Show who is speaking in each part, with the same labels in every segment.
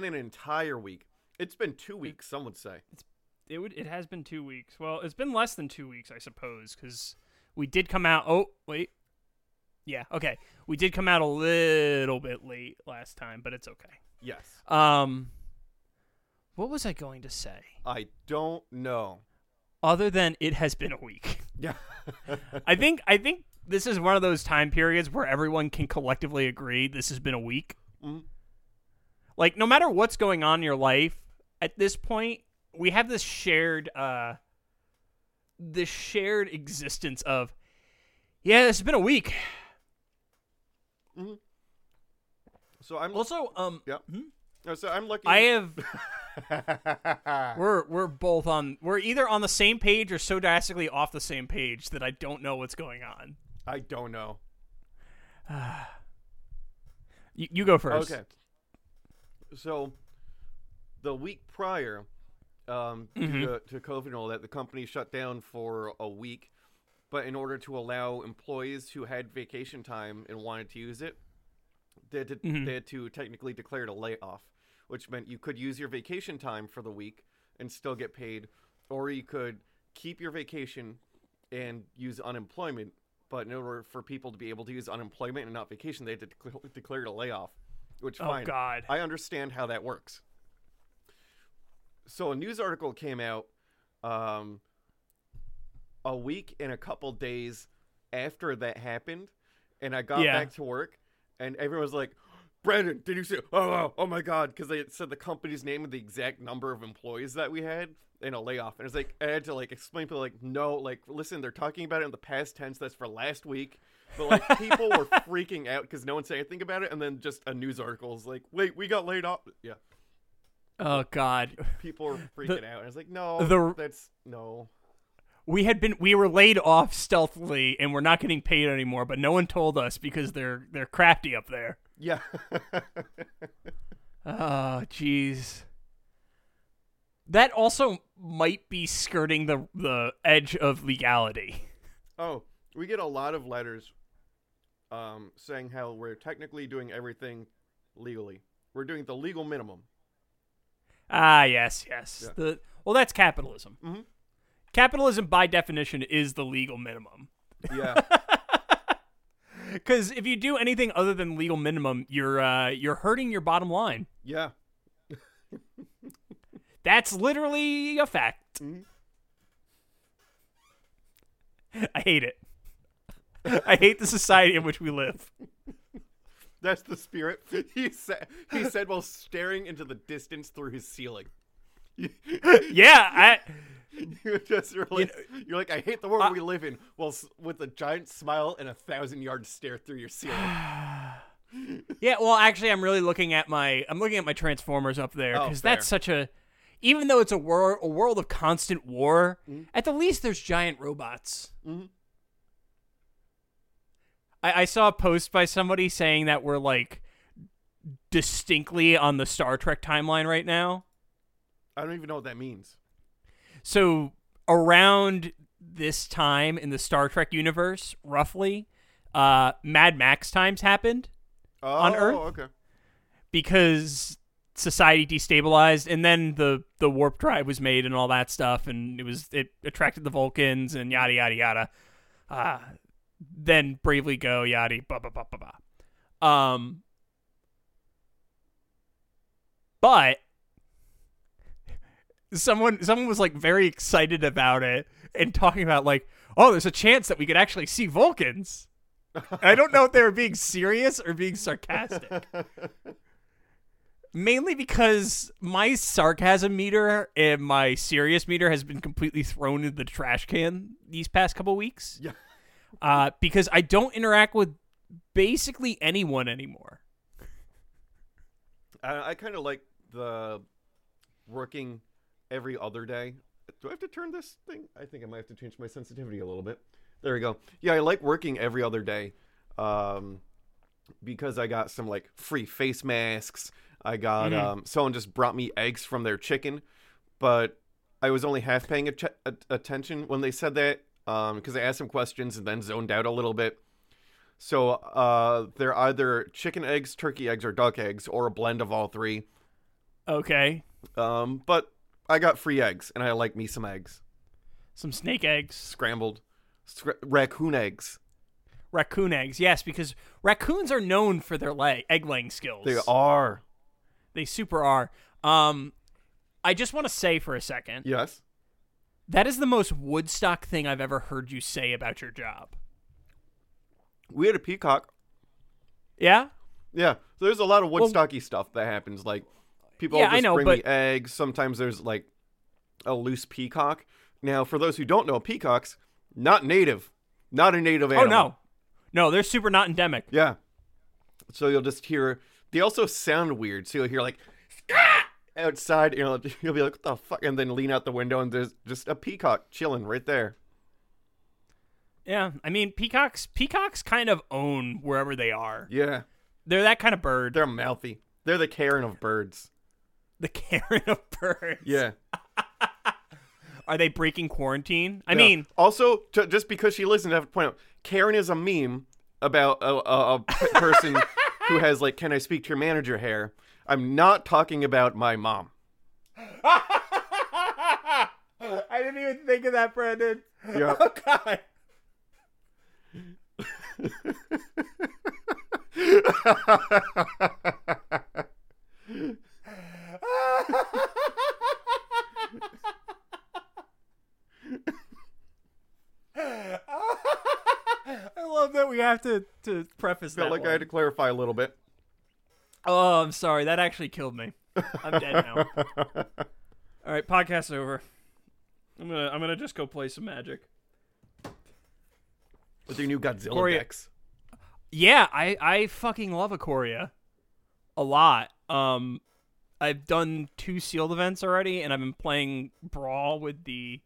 Speaker 1: Been
Speaker 2: an entire week. It's been two weeks, some would say.
Speaker 1: It would. It has been two weeks. Well, it's been less than two weeks, I suppose, because we did come out. Oh, wait. Yeah. Okay. We did come out a little bit late last time, but it's okay.
Speaker 2: Yes.
Speaker 1: Um, what was I going to say?
Speaker 2: I don't know.
Speaker 1: Other than it has been a week.
Speaker 2: Yeah.
Speaker 1: I think. I think this is one of those time periods where everyone can collectively agree this has been a week.
Speaker 2: Mhm.
Speaker 1: Like, no matter what's going on in your life, at this point, we have this shared, uh, this shared existence of, yeah, it's been a week.
Speaker 2: So I'm
Speaker 1: Also, um,
Speaker 2: yeah. Uh, So I'm lucky.
Speaker 1: I have. we're we're both on. We're either on the same page or so drastically off the same page that I don't know what's going on.
Speaker 2: I don't know.
Speaker 1: You, you go first.
Speaker 2: Okay. So, the week prior um,
Speaker 1: Mhm.
Speaker 2: to, to COVID and all that, the company shut down for a week. But in order to allow employees who had vacation time and wanted to use it, they had to,
Speaker 1: Mhm.
Speaker 2: they had to technically declare it a layoff, which meant you could use your vacation time for the week and still get paid, or you could keep your vacation and use unemployment. But in order for people to be able to use unemployment and not vacation, they had to declare, declare it a layoff. Which
Speaker 1: Oh,
Speaker 2: fine,
Speaker 1: God.
Speaker 2: I understand how that works. So a news article came out um, a week and a couple days after that happened, and I got
Speaker 1: Yeah.
Speaker 2: back to work, and everyone was like, "Brandon, did you see? Oh, oh, oh my God!" Because they said the company's name and the exact number of employees that we had in a layoff, and it's like I had to like explain to like, no, like listen, they're talking about it in the past tense. That's for last week. But like people were freaking out because no one said anything about it, and then just a news article is like, "Wait, we got laid off." Yeah,
Speaker 1: Oh God.
Speaker 2: people were freaking out. And I was like, "No,
Speaker 1: the-
Speaker 2: that's no."
Speaker 1: We had been we were laid off stealthily and we're not getting paid anymore, but no one told us because they're they're crafty up there.
Speaker 2: Yeah.
Speaker 1: Oh, jeez. That also might be skirting the the edge of legality.
Speaker 2: Oh, we get a lot of letters um, saying how we're technically doing everything legally. We're doing the legal minimum.
Speaker 1: Ah, yes, yes.
Speaker 2: Yeah.
Speaker 1: The well, that's capitalism.
Speaker 2: Mhm.
Speaker 1: Capitalism, by definition, is the legal minimum.
Speaker 2: Yeah.
Speaker 1: Because if you do anything other than legal minimum, you're uh, you're hurting your bottom line.
Speaker 2: yeah.
Speaker 1: That's literally a fact.
Speaker 2: Mhm.
Speaker 1: I hate it. I hate the society in which we live.
Speaker 2: That's the spirit. He said he said while staring into the distance through his ceiling.
Speaker 1: Yeah, I
Speaker 2: you just you're like, you're like I hate the world
Speaker 1: I-
Speaker 2: we live in, while with a giant smile and a thousand yard stare through your ceiling.
Speaker 1: Yeah, well, actually, I'm really looking at my I'm looking at my Transformers up there
Speaker 2: Oh,
Speaker 1: because that's such a even though it's a war a world of constant war,
Speaker 2: Mm-hmm.
Speaker 1: at the least there's giant robots.
Speaker 2: Mhm.
Speaker 1: I, I saw a post by somebody saying that we're like distinctly on the Star Trek timeline right now.
Speaker 2: I don't even know what that means.
Speaker 1: So around this time in the Star Trek universe, roughly, uh, Mad Max times happened.
Speaker 2: Oh,
Speaker 1: On Earth?
Speaker 2: okay.
Speaker 1: because society destabilized and then the the warp drive was made and all that stuff and it was it attracted the vulcans and yada yada yada uh then bravely go yada blah blah blah blah blah um but someone someone was like very excited about it and talking about like oh there's a chance that we could actually see vulcans I don't know if they were being serious or being sarcastic. Mainly because my sarcasm meter and my serious meter has been completely thrown in the trash can these past couple weeks.
Speaker 2: Yeah.
Speaker 1: uh, because I don't interact with basically anyone anymore.
Speaker 2: I, I kind of like the working every other day. Do I have to turn this thing? I think I might have to change my sensitivity a little bit. There we go. Yeah, I like working every other day, um, because I got some like free face masks. I got
Speaker 1: Mhm.
Speaker 2: um, someone just brought me eggs from their chicken, but I was only half paying att- at- attention when they said that because I asked some questions and then zoned out a little bit. So uh, they're either chicken eggs, turkey eggs, or duck eggs, or a blend of all three.
Speaker 1: Okay,
Speaker 2: Um, but I got free eggs, and I like me some eggs,
Speaker 1: some snake eggs,
Speaker 2: scrambled, scra- raccoon eggs.
Speaker 1: raccoon eggs. Yes, because raccoons are known for their lay egg laying skills.
Speaker 2: They are.
Speaker 1: They super are. Um, I just want to say for a second
Speaker 2: Yes.
Speaker 1: that is the most Woodstock thing I've ever heard you say about your job.
Speaker 2: We had a peacock.
Speaker 1: Yeah.
Speaker 2: Yeah. So there's a lot of Woodstocky stuff that happens. Like people
Speaker 1: Yeah,
Speaker 2: just
Speaker 1: I know,
Speaker 2: bring
Speaker 1: but-
Speaker 2: eggs. Sometimes there's like a loose peacock. Now, for those who don't know, peacocks not native, not a native
Speaker 1: oh,
Speaker 2: animal.
Speaker 1: Oh no, no, they're super not endemic.
Speaker 2: Yeah. So you'll just hear. They also sound weird. So you'll hear like "Scat!" outside. You know, you'll be like, "What the fuck?" And then lean out the window, and there's just a peacock chilling right there.
Speaker 1: Yeah, I mean peacocks. Peacocks kind of own wherever they are.
Speaker 2: Yeah.
Speaker 1: They're that kind of bird.
Speaker 2: They're mouthy. They're the Karen of birds.
Speaker 1: The Karen of birds.
Speaker 2: Yeah.
Speaker 1: Are they breaking quarantine? I
Speaker 2: Yeah.
Speaker 1: mean,
Speaker 2: also ju- just because she listened, I have to point out Karen is a meme about a, a, a p- person who has like, "Can I speak to your manager?" hair. I'm not talking about my mom.
Speaker 1: I didn't even think of that, Brandon.
Speaker 2: Yeah.
Speaker 1: Oh God. I love that we have to to preface
Speaker 2: Felt
Speaker 1: that.
Speaker 2: like I had to clarify a little bit.
Speaker 1: Oh, I'm sorry. That actually killed me. I'm dead now. All right, podcast over. I'm gonna I'm gonna just go play some magic.
Speaker 2: With your new Godzilla
Speaker 1: Corey-
Speaker 2: decks.
Speaker 1: Yeah, I I fucking love Ikoria a lot. Um, I've done two sealed events already, and I've been playing Brawl with the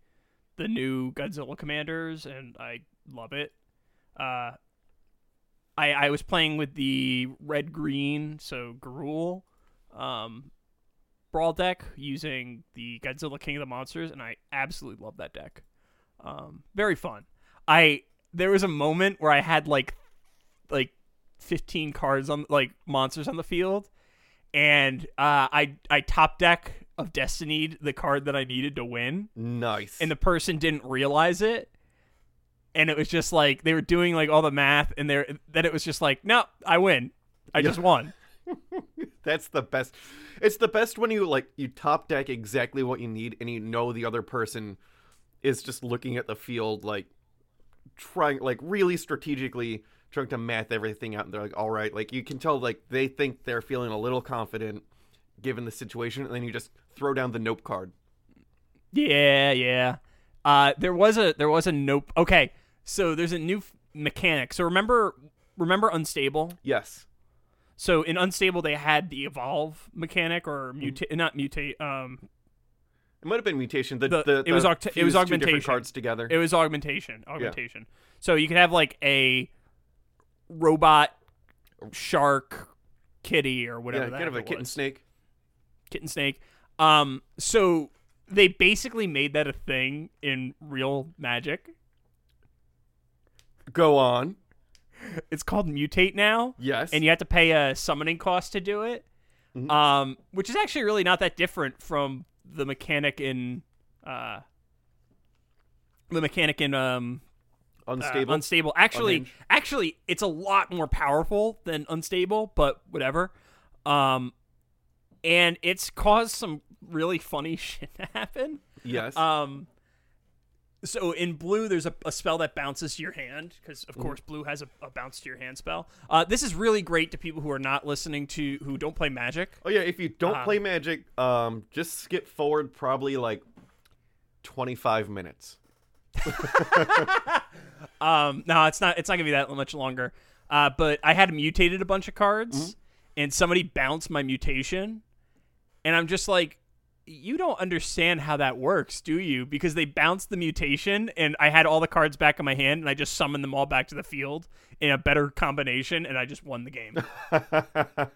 Speaker 1: the new Godzilla commanders, and I love it. Uh, I I was playing with the red green, so Gruul, um, Brawl deck using the Godzilla King of the Monsters, and I absolutely love that deck. Um, very fun. I there was a moment where I had like like 15 cards on like monsters on the field and uh, I I top deck of Destiny the card that I needed to win
Speaker 2: Nice.
Speaker 1: and the person didn't realize it and it was just like they were doing like all the math and there then it was just like no I win I just won
Speaker 2: That's the best. It's the best when you like you top deck exactly what you need and you know the other person is just looking at the field like trying like really strategically trying to math everything out and they're like all right like you can tell like they think they're feeling a little confident given the situation and then you just throw down the nope card.
Speaker 1: Yeah, yeah. Uh, there was a there was a nope. Okay, so there's a new f- mechanic. So remember remember unstable.
Speaker 2: Yes.
Speaker 1: So in unstable they had the evolve mechanic or mutate not mutate. Um,
Speaker 2: It might have been mutation. The,
Speaker 1: The-
Speaker 2: the,
Speaker 1: it was octa- it was
Speaker 2: fuse two different
Speaker 1: augmentation.
Speaker 2: cards together.
Speaker 1: it was augmentation. Augmentation. So you could have like a robot shark kitty or whatever.
Speaker 2: yeah, kind of a
Speaker 1: it
Speaker 2: kitten snake.
Speaker 1: kitten snake. Um, so they basically made that a thing in real Magic.
Speaker 2: Go on.
Speaker 1: It's called mutate now.
Speaker 2: Yes.
Speaker 1: and you have to pay a summoning cost to do it.
Speaker 2: Mhm.
Speaker 1: Um, which is actually really not that different from the mechanic in uh, the mechanic in um uh,
Speaker 2: unstable.
Speaker 1: unstable. Actually,
Speaker 2: Unhinged.
Speaker 1: actually, it's a lot more powerful than unstable, but whatever. Um, and it's caused some really funny shit to happen.
Speaker 2: yes.
Speaker 1: Um, so in blue, there's a, a spell that bounces to your hand because, of course, blue has a, a bounce to your hand spell. Uh, this is really great to people who are not listening to who don't play Magic.
Speaker 2: Oh yeah, if you don't
Speaker 1: Uh,
Speaker 2: play Magic, um, just skip forward probably like twenty five minutes.
Speaker 1: um, no, it's not. It's not gonna be that much longer. Uh, but I had mutated a bunch of cards,
Speaker 2: Mm-hmm.
Speaker 1: and somebody bounced my mutation, and I'm just like, you don't understand how that works, do you? Because they bounced the mutation, and I had all the cards back in my hand, and I just summoned them all back to the field in a better combination, and I just won the game.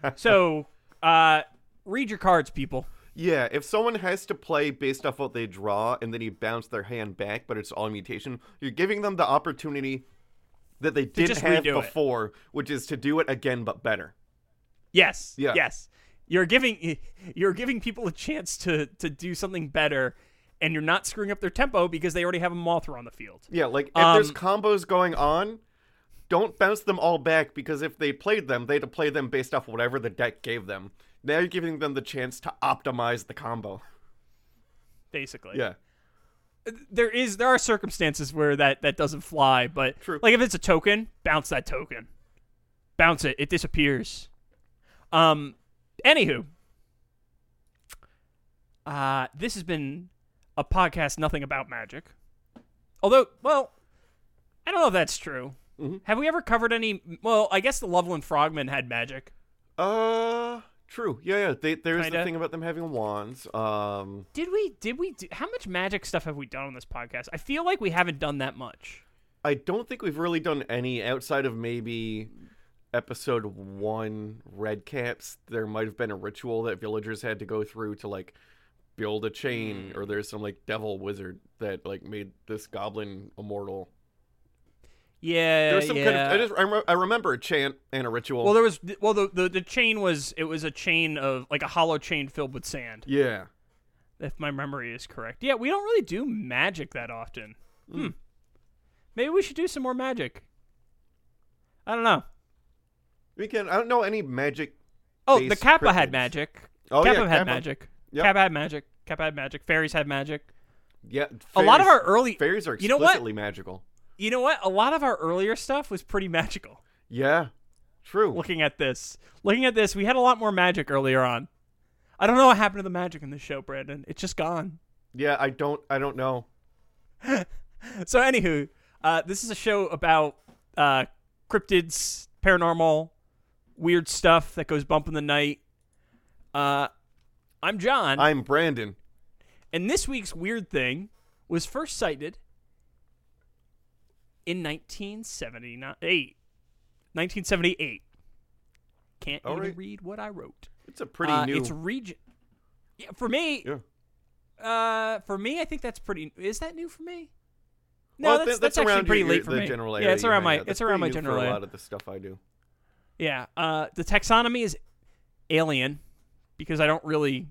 Speaker 1: so, uh, read your cards, people.
Speaker 2: Yeah, if someone has to play based off what they draw and then you bounce their hand back, but it's all mutation, you're giving them the opportunity that they didn't have
Speaker 1: redo it.
Speaker 2: before, which is to do it again but better.
Speaker 1: Yes.
Speaker 2: Yeah.
Speaker 1: Yes. You're giving you're giving people a chance to to do something better, and you're not screwing up their tempo because they already have a Mothra on the field.
Speaker 2: Yeah, like if there's
Speaker 1: Um,
Speaker 2: combos going on, don't bounce them all back because if they played them, they'd have played them based off whatever the deck gave them. Now you're giving them the chance to optimize the combo.
Speaker 1: Basically.
Speaker 2: Yeah.
Speaker 1: There is there are circumstances where that that doesn't fly, but
Speaker 2: True.
Speaker 1: like if it's a token, bounce that token. Bounce it. It disappears. Um. Anywho. Uh, this has been a podcast nothing about magic. Although, well, I don't know if that's true.
Speaker 2: Mhm.
Speaker 1: Have we ever covered any? Well, I guess the Loveland Frogmen had magic.
Speaker 2: Uh, true. Yeah, yeah. They, there's
Speaker 1: Kinda.
Speaker 2: the thing about them having wands. Um,
Speaker 1: Did we? Did we? Do, how much magic stuff have we done on this podcast? I feel like we haven't done that much.
Speaker 2: I don't think we've really done any outside of maybe episode one red caps. There might have been a ritual that villagers had to go through to like build a chain,
Speaker 1: Hmm.
Speaker 2: or there's some like devil wizard that like made this goblin immortal.
Speaker 1: Yeah,
Speaker 2: There some
Speaker 1: yeah.
Speaker 2: kind of. I, just, I, re- I remember a chant and a ritual.
Speaker 1: well, there was. Well, the, the the chain was. It was a chain of like a hollow chain filled with sand.
Speaker 2: yeah.
Speaker 1: If my memory is correct. Yeah, we don't really do magic that often. Hmm. Maybe we should do some more magic. I don't know.
Speaker 2: We can. I don't know any magic.
Speaker 1: Oh, the Kappa had magic.
Speaker 2: Oh
Speaker 1: Kappa
Speaker 2: yeah,
Speaker 1: had
Speaker 2: Kappa.
Speaker 1: magic.
Speaker 2: Yep.
Speaker 1: Kappa had magic. Kappa had magic. Fairies had magic.
Speaker 2: Yeah.
Speaker 1: A lot of our early.
Speaker 2: fairies are
Speaker 1: You know what?
Speaker 2: explicitly magical.
Speaker 1: You know what? A lot of our earlier stuff was pretty magical.
Speaker 2: Yeah. True.
Speaker 1: looking at this. Looking at this, we had a lot more magic earlier on. I don't know what happened to the magic in this show, Brandon. It's just gone.
Speaker 2: Yeah. I don't. I don't know.
Speaker 1: So, anywho, uh, this is a show about uh, cryptids, paranormal, weird stuff that goes bump in the night. Uh, I'm John,
Speaker 2: I'm Brandon.
Speaker 1: and this week's weird thing was first sighted in 1978. 1978. Can't
Speaker 2: All
Speaker 1: even
Speaker 2: right.
Speaker 1: read what I wrote.
Speaker 2: It's a pretty
Speaker 1: Uh,
Speaker 2: new.
Speaker 1: It's region. Yeah, for me.
Speaker 2: Yeah.
Speaker 1: Uh, for me, I think that's pretty. Is that new for me? No,
Speaker 2: Well,
Speaker 1: that's,
Speaker 2: th-
Speaker 1: that's, actually
Speaker 2: around
Speaker 1: pretty
Speaker 2: your-
Speaker 1: late for me. yeah, it's around my.
Speaker 2: That's
Speaker 1: It's around my general
Speaker 2: a lot of the stuff I do.
Speaker 1: Yeah. Uh, the taxonomy is alien because I don't really.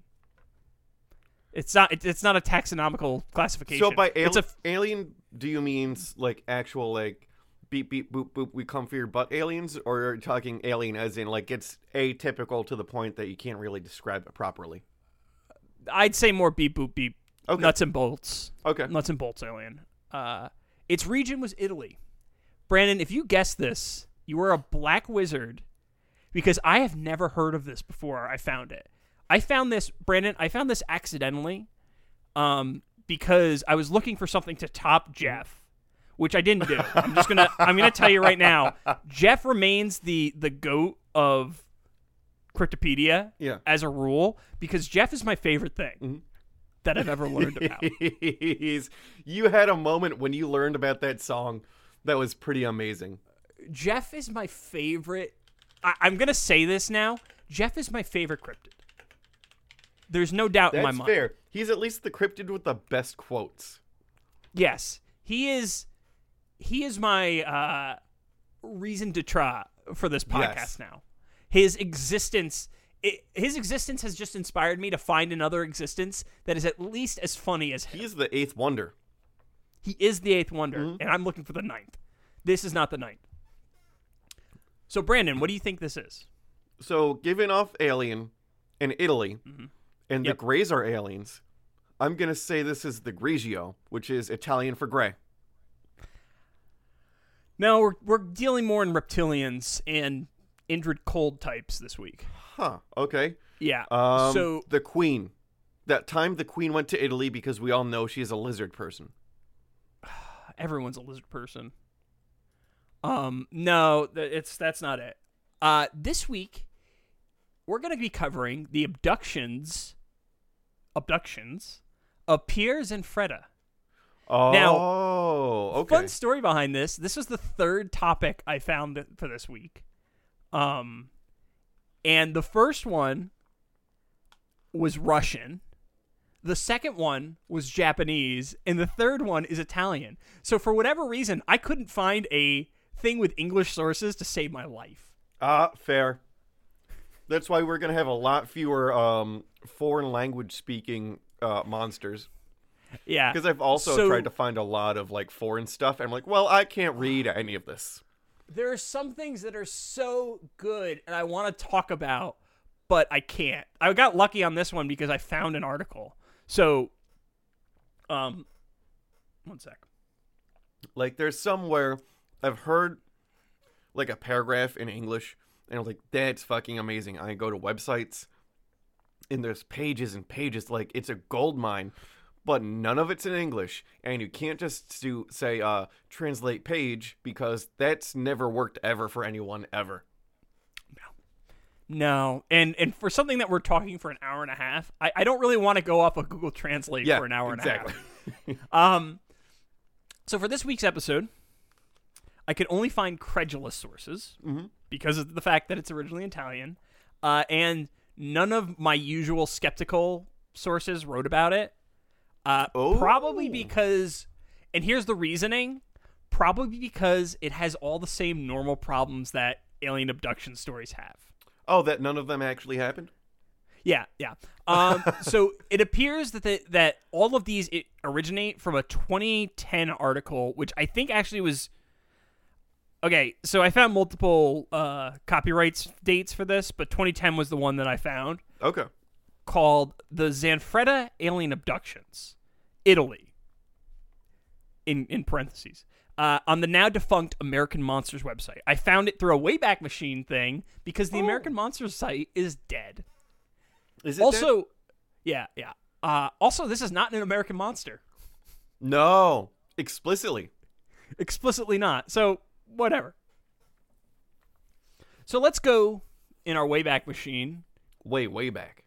Speaker 1: It's not. It, it's not a taxonomical classification.
Speaker 2: So by
Speaker 1: it's
Speaker 2: al-
Speaker 1: a
Speaker 2: alien, do you mean like actual like beep beep boop boop we come for your butt aliens, or are you talking alien as in like it's atypical to the point that you can't really describe it properly?
Speaker 1: I'd say more beep boop beep.
Speaker 2: Okay.
Speaker 1: Nuts and bolts.
Speaker 2: Okay.
Speaker 1: Nuts and bolts alien. Uh, its region was Italy. Brandon, if you guess this, you are a black wizard because I have never heard of this before. I found it. I found this, Brandon. I found this accidentally, um, because I was looking for something to top Jeff, which I didn't do. I'm just gonna. I'm gonna tell you right now. Jeff remains the the goat of Cryptopedia
Speaker 2: Yeah.
Speaker 1: as a rule because Jeff is my favorite thing
Speaker 2: Mm-hmm.
Speaker 1: that I've ever learned about.
Speaker 2: You had a moment when you learned about that song that was pretty amazing.
Speaker 1: Jeff is my favorite. I, I'm gonna say this now. Jeff is my favorite cryptid. There's no doubt in my
Speaker 2: That's
Speaker 1: mind.
Speaker 2: fair. He's at least the cryptid with the best quotes.
Speaker 1: Yes, he is. He is my uh, reason to try for this podcast
Speaker 2: Yes.
Speaker 1: now. His existence. It, his existence has just inspired me to find another existence that is at least as funny as him.
Speaker 2: He's the eighth wonder.
Speaker 1: He is the eighth wonder,
Speaker 2: Mm-hmm.
Speaker 1: and I'm looking for the ninth. This is not the ninth. So, Brandon, what do you think this is?
Speaker 2: So, given off Alien in Italy, and
Speaker 1: Mm-hmm. Yep.
Speaker 2: the Greys are aliens, I'm going to say this is the Grigio, which is Italian for gray.
Speaker 1: No, we're we're dealing more in reptilians and Indrid cold types this week.
Speaker 2: Huh, okay.
Speaker 1: Yeah.
Speaker 2: Um,
Speaker 1: so
Speaker 2: the Queen. That time the Queen went to Italy because we all know she's a lizard person.
Speaker 1: everyone's a lizard person. Um, no, it's that's not it. Uh, this week we're going to be covering the abductions, abductions of Pier Zanfretta.
Speaker 2: Oh, now, okay.
Speaker 1: Fun story behind this. This was the third topic I found for this week. Um, and the first one was Russian. The second one was Japanese, and the third one is Italian. So for whatever reason, I couldn't find a thing with English sources to save my life.
Speaker 2: Ah, fair. That's why we're gonna have a lot fewer um, foreign language speaking uh, monsters.
Speaker 1: Yeah,
Speaker 2: Because I've also
Speaker 1: So-
Speaker 2: tried to find a lot of like foreign stuff, and I'm like, well, I can't read any of this.
Speaker 1: there are some things that are so good and I want to talk about, but I can't. I got lucky on this one because I found an article. So, um, one sec.
Speaker 2: Like, there's somewhere I've heard like a paragraph in English, and I'm like, that's fucking amazing. I go to websites, and there's pages and pages. Like, it's a gold mine, but none of it's in English, and you can't just do say uh, translate page because that's never worked ever for anyone ever.
Speaker 1: No, and and for something that we're talking for an hour and a half, I, I don't really want to go off of Google Translate
Speaker 2: Yeah,
Speaker 1: for an hour
Speaker 2: exactly.
Speaker 1: and a half. Um, so for this week's episode, I could only find credulous sources because of the fact that it's originally Italian, uh, and none of my usual skeptical sources wrote about it. Uh, Probably
Speaker 2: Oh.
Speaker 1: because, and here's the reasoning: probably because it has all the same normal problems that alien abduction stories have.
Speaker 2: Oh, that none of them actually happened.
Speaker 1: Yeah, yeah. Um, so it appears that the, that all of these it originate from a 2010 article, which I think actually was. Okay, so I found multiple uh, copyrights dates for this, but 2010 was the one that I found
Speaker 2: Okay.
Speaker 1: called the Zanfretta Alien Abductions, Italy. In in parentheses. Uh, on the now defunct American Monsters website. I found it through a Wayback Machine thing because the American Monsters site is dead
Speaker 2: Is it
Speaker 1: also
Speaker 2: dead?
Speaker 1: yeah yeah uh also this is not an american monster
Speaker 2: no explicitly?
Speaker 1: explicitly not so whatever so let's go in our wayback machine
Speaker 2: Way way back.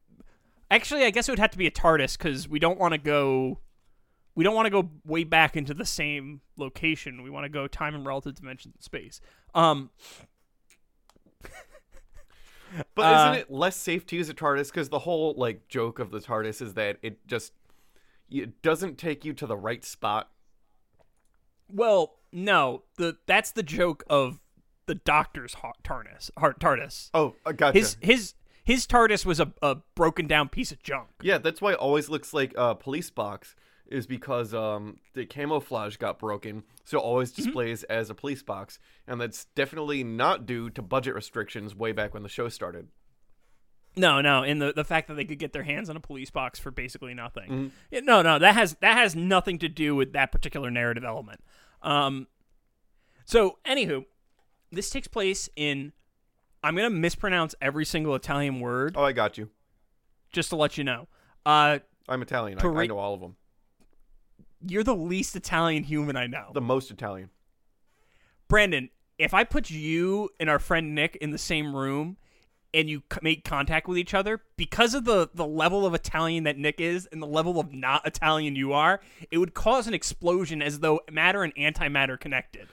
Speaker 1: actually i guess it would have to be a tardis because we don't want to go we don't want to go way back into the same location we want to go time and relative dimension and space um
Speaker 2: But
Speaker 1: Uh,
Speaker 2: isn't it less safe to use a TARDIS? Because the whole like joke of the TARDIS is that it just it doesn't take you to the right spot.
Speaker 1: Well no the that's the joke of the doctor's tardis har- tardis
Speaker 2: Oh, I gotcha.
Speaker 1: his his his tardis was a, a broken down piece of junk
Speaker 2: Yeah, that's why it always looks like a police box. Is because um the camouflage got broken, so it always
Speaker 1: Mm-hmm.
Speaker 2: displays as a police box, and that's definitely not due to budget restrictions way back when the show started.
Speaker 1: No, no, and the the fact that they could get their hands on a police box for basically nothing.
Speaker 2: Mm-hmm.
Speaker 1: No, no, that has that has nothing to do with that particular narrative element. Um, so anywho, this takes place in. I'm gonna mispronounce every single Italian word
Speaker 2: Oh, I got you.
Speaker 1: just to let you know. Uh,
Speaker 2: I'm Italian. I, I know all of them.
Speaker 1: you're the least Italian human I know,
Speaker 2: The most Italian.
Speaker 1: Brandon. If I put you and our friend Nick in the same room and you c- make contact with each other because of the the level of Italian that Nick is and the level of not Italian you are, it would cause an explosion as though matter and antimatter connected.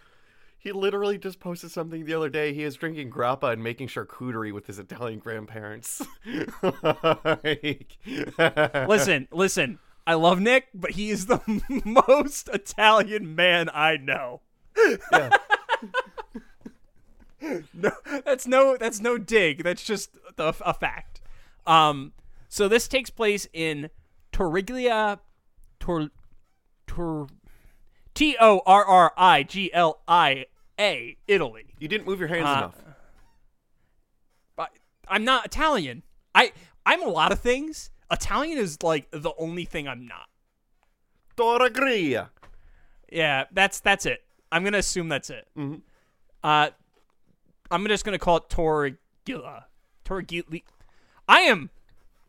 Speaker 2: He literally just posted something the other day. He is drinking grappa and making charcuterie with his Italian grandparents. Like-
Speaker 1: Listen, listen. I love Nick, but he is the most Italian man I know.
Speaker 2: Yeah.
Speaker 1: no, that's no that's no dig. That's just the, a fact. Um, so this takes place in Torriglia, Tor, Tor, T O R R I G L I A, Italy.
Speaker 2: You didn't move your hands
Speaker 1: Uh,
Speaker 2: enough.
Speaker 1: But I'm not Italian. I I'm a lot of things. Italian is like the only thing I'm not.
Speaker 2: Torriglia.
Speaker 1: Yeah, that's that's it. I'm gonna assume that's it.
Speaker 2: Mhm.
Speaker 1: Uh, I'm just gonna call it Torrigilla. Torrigilla. I am.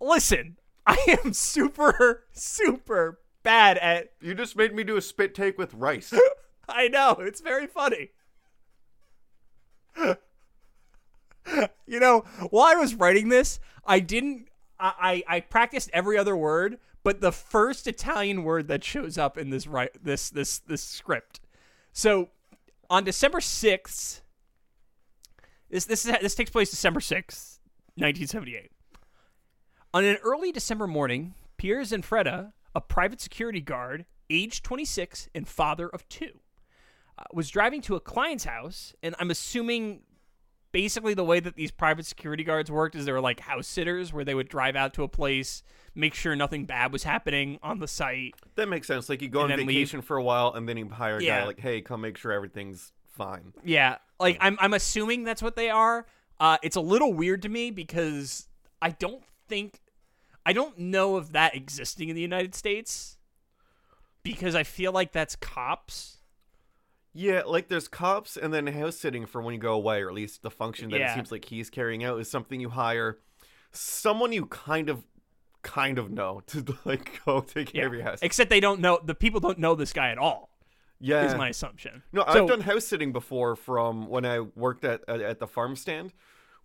Speaker 1: Listen, I am super super bad at.
Speaker 2: You just made me do a spit take with rice.
Speaker 1: I know it's very funny. You know, while I was writing this, I didn't. I, I I practiced every other word, but the first Italian word that shows up in this right this this this script. So, on December sixth, this this is, this takes place December sixth, nineteen seventy eight. On an early December morning, Pierre Zanfretta, a private security guard, age 26 and father of two, uh, was driving to a client's house, and I'm assuming basically the way that these private security guards worked is they were like house sitters where they would drive out to a place, make sure nothing bad was happening on the site.
Speaker 2: That makes sense. Like you go
Speaker 1: And
Speaker 2: on
Speaker 1: then leave.
Speaker 2: vacation for a while, and then you hire a
Speaker 1: Yeah.
Speaker 2: guy like, "Hey, come make sure everything's fine."
Speaker 1: Yeah, like I'm I'm assuming that's what they are. Uh, it's a little weird to me because I don't think I don't know of that existing in the United States because I feel like that's cops.
Speaker 2: Yeah, like there's cops and then house sitting for when you go away, or at least the function that
Speaker 1: Yeah.
Speaker 2: it seems like he's carrying out is something you hire someone you kind of kind of know to like go take care of your house.
Speaker 1: Except they don't know the people don't know this guy at all.
Speaker 2: Yeah.
Speaker 1: Is my assumption.
Speaker 2: No,
Speaker 1: So-
Speaker 2: I've done house sitting before from when I worked at at, at the farm stand,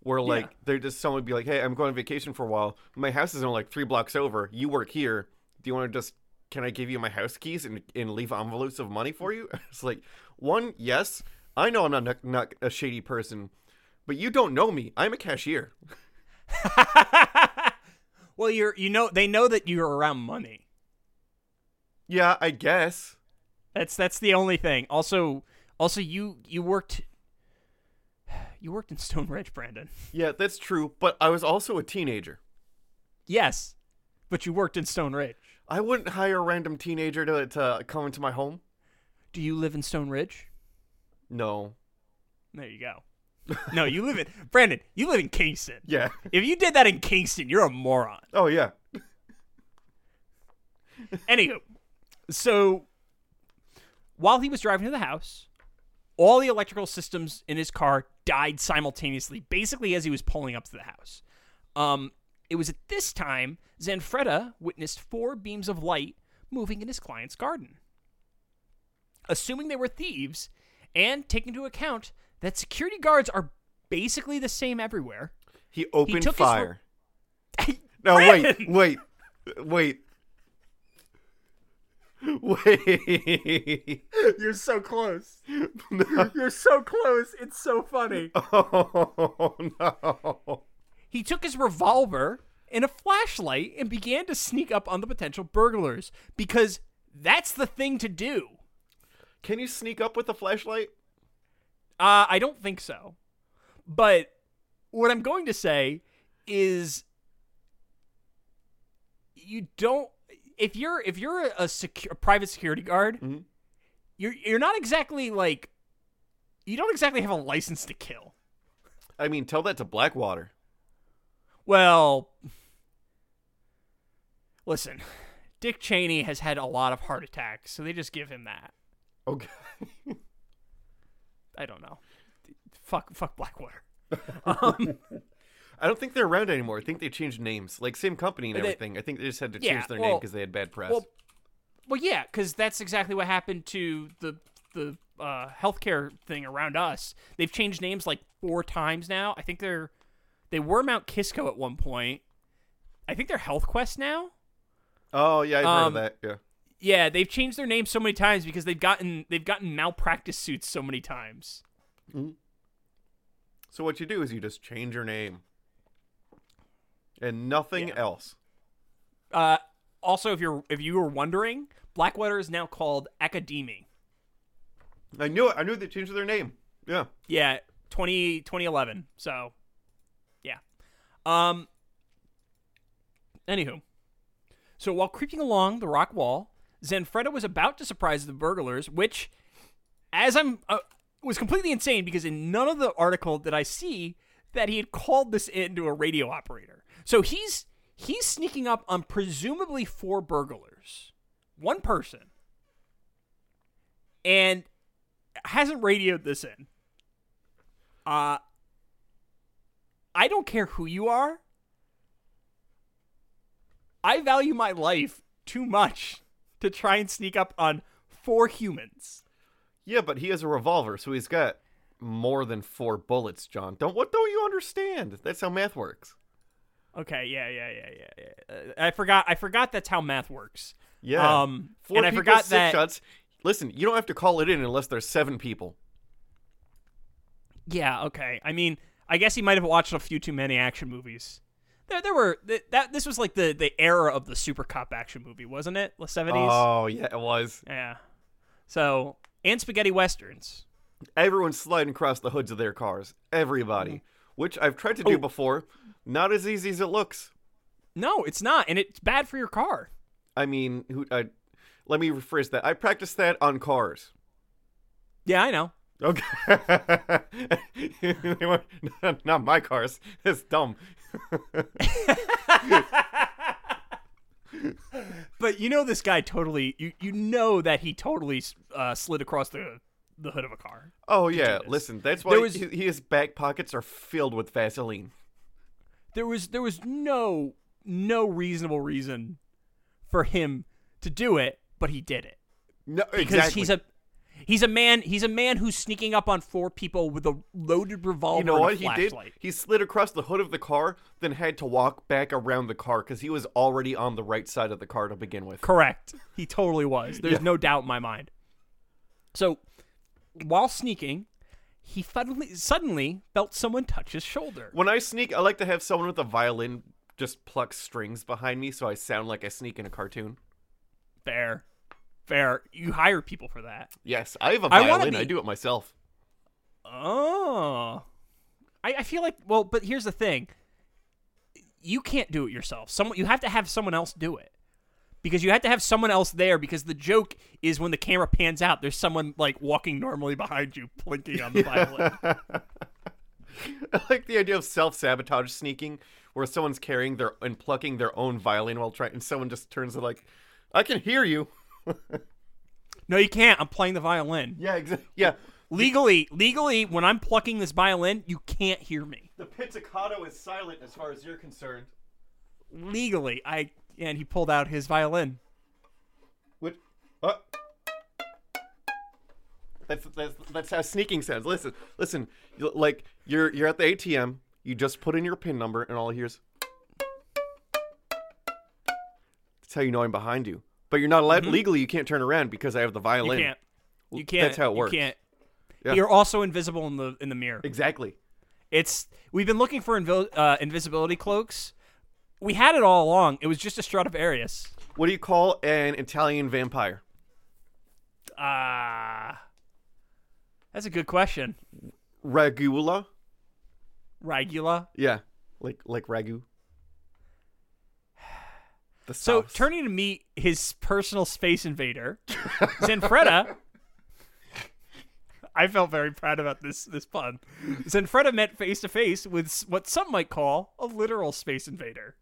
Speaker 2: where like they're just someone would be like, "Hey, I'm going on vacation for a while. My house is only like three blocks over. You work here. Do you want to just? Can I give you my house keys and and leave envelopes of money for you?" It's like, one, yes, I know I'm not not a shady person, but you don't know me. I'm a cashier.
Speaker 1: Well, you're you know they know that you're around money.
Speaker 2: Yeah, I guess.
Speaker 1: That's that's the only thing. Also, also you you worked you worked in Stone Ridge, Brandon.
Speaker 2: Yeah, that's true. But I was also a teenager.
Speaker 1: Yes, but you worked in Stone Ridge.
Speaker 2: I wouldn't hire a random teenager to to come into my home.
Speaker 1: Do you live in Stone Ridge?
Speaker 2: No.
Speaker 1: There you go. No, you live in Brandon. You live in Kingston.
Speaker 2: Yeah.
Speaker 1: If you did that in Kingston, you're a moron.
Speaker 2: Oh yeah.
Speaker 1: Anywho, so while he was driving to the house, all the electrical systems in his car died simultaneously, basically as he was pulling up to the house. Um, it was at this time Zanfretta witnessed four beams of light moving in his client's garden. Assuming they were thieves, and taking into account that security guards are basically the same everywhere,
Speaker 2: He opened
Speaker 1: his
Speaker 2: fire. No, wait, wait, wait, wait.
Speaker 1: You're so close. You're so close. It's so funny.
Speaker 2: Oh no!
Speaker 1: He took his revolver and a flashlight and began to sneak up on the potential burglars because that's the thing to do.
Speaker 2: Can you sneak up with a flashlight?
Speaker 1: Uh, I don't think so. But what I'm going to say is you don't if you're if you're a, secu- a private security guard,
Speaker 2: Mhm.
Speaker 1: you're you're not exactly like you don't exactly have a license to kill.
Speaker 2: I mean, tell that to Blackwater.
Speaker 1: Well, listen, Dick Cheney has had a lot of heart attacks, so they just give him that.
Speaker 2: Okay.
Speaker 1: I don't know. Fuck, fuck Blackwater. Um,
Speaker 2: I don't think they're around anymore. I think they changed names, like same company and
Speaker 1: They-
Speaker 2: everything. I think they just had to
Speaker 1: Yeah,
Speaker 2: change their name because they had bad press.
Speaker 1: well, well, yeah, because that's exactly what happened to the the uh, healthcare thing around us. They've changed names like four times now. I think they're they were Mount Kisco at one point. I think they're Health Quest now.
Speaker 2: oh yeah, I've heard
Speaker 1: um,
Speaker 2: of that. Yeah.
Speaker 1: Yeah, they've changed their name so many times because they've gotten they've gotten malpractice suits so many times.
Speaker 2: So what you do is you just change your name, and nothing
Speaker 1: Yeah.
Speaker 2: else.
Speaker 1: Uh, also, if you're if you were wondering, Blackwater is now called Academi.
Speaker 2: I knew it. I knew they changed their name. Yeah.
Speaker 1: Yeah, 20, 2011. So, yeah. Um. Anywho, so while creeping along the rock wall, Zanfretta was about to surprise the burglars, which, as I'm, uh, was completely insane because in none of the article did I see that he had called this in to a radio operator. So he's he's sneaking up on presumably four burglars, one person, and hasn't radioed this in. Uh I don't care who you are. I value my life too much to try and sneak up on four humans.
Speaker 2: Yeah, but he has a revolver, so he's got more than four bullets, John. Don't what don't you understand? That's how math works.
Speaker 1: Okay, yeah, yeah, yeah, yeah. yeah. I forgot. I forgot that's how math works.
Speaker 2: Yeah.
Speaker 1: Um,
Speaker 2: Four
Speaker 1: and I forgot
Speaker 2: six
Speaker 1: that.
Speaker 2: shots. Listen, you don't have to call it in unless there's seven people.
Speaker 1: Yeah, okay. I mean, I guess he might have watched a few too many action movies. There, there were th- that. This was like the the era of the super cop action movie, wasn't it? The seventies.
Speaker 2: Oh yeah, it was.
Speaker 1: yeah. So and spaghetti westerns.
Speaker 2: Everyone's sliding across the hoods of their cars. Everybody, which I've tried to do
Speaker 1: Oh.
Speaker 2: before. Not as easy as it looks.
Speaker 1: No, it's not, and it's bad for your car.
Speaker 2: I mean, who? I, let me rephrase that. I practiced that on cars.
Speaker 1: Yeah, I know.
Speaker 2: Okay. Weren't- my cars. It's dumb.
Speaker 1: But you know, this guy totally. You you know that he totally uh, slid across the the hood of a car.
Speaker 2: Oh yeah, listen. That's why
Speaker 1: was-
Speaker 2: his back pockets are filled with Vaseline.
Speaker 1: There was there was no no reasonable reason for him to do it, but he did it.
Speaker 2: No,
Speaker 1: because
Speaker 2: exactly.
Speaker 1: he's a he's a man he's a man who's sneaking up on four people with a loaded revolver
Speaker 2: You know what he did? He slid across the hood of the car, then had to walk back around the car because he was already on the right side of the car to begin with.
Speaker 1: Correct. He totally was. There's
Speaker 2: Yeah.
Speaker 1: no doubt in my mind. So, while sneaking, he suddenly suddenly felt someone touch his shoulder.
Speaker 2: When I sneak, I like to have someone with a violin just pluck strings behind me so I sound like I sneak in a cartoon.
Speaker 1: Fair. Fair. You hire people for that.
Speaker 2: Yes, I have a violin. I,
Speaker 1: be-
Speaker 2: do it myself.
Speaker 1: Oh. I, I feel like well, but here's the thing. You can't do it yourself. Someone you have to have someone else do it. Because you have to have someone else there because the joke is when the camera pans out, there's someone like walking normally behind you, plinking on the violin.
Speaker 2: I like the idea of self sabotage sneaking, where someone's carrying their and plucking their own violin while trying, and someone just turns it like, "I can hear you."
Speaker 1: No, you can't. I'm playing the violin.
Speaker 2: Yeah, exactly. Yeah,
Speaker 1: Legally, legally, when I'm plucking this violin, you can't hear me.
Speaker 2: the pizzicato is silent as far as you're concerned.
Speaker 1: Legally, I and he pulled out his violin.
Speaker 2: What? What? That's that's that's how sneaking sounds. Listen, listen. Like you're you're at the ATM. You just put in your PIN number, and all you hear is. That's how you know I'm behind you. But you're not allowed legally. You can't turn around because I have the
Speaker 1: Mm-hmm. You
Speaker 2: violin.
Speaker 1: can't. You can't.
Speaker 2: That's how it works.
Speaker 1: You can't.
Speaker 2: Yeah.
Speaker 1: You're also invisible in the in the mirror.
Speaker 2: Exactly.
Speaker 1: It's we've been looking for invi- uh, invisibility cloaks. We had it all along. It was just a Stradivarius.
Speaker 2: What do you call an Italian vampire?
Speaker 1: Ah, that's a good question.
Speaker 2: Regula.
Speaker 1: Regula.
Speaker 2: Yeah, like like ragu. The
Speaker 1: So turning to meet his personal space invader, Zenfreda. I felt very proud about this this pun. Zenfreda met face to face with what some might call a literal space invader.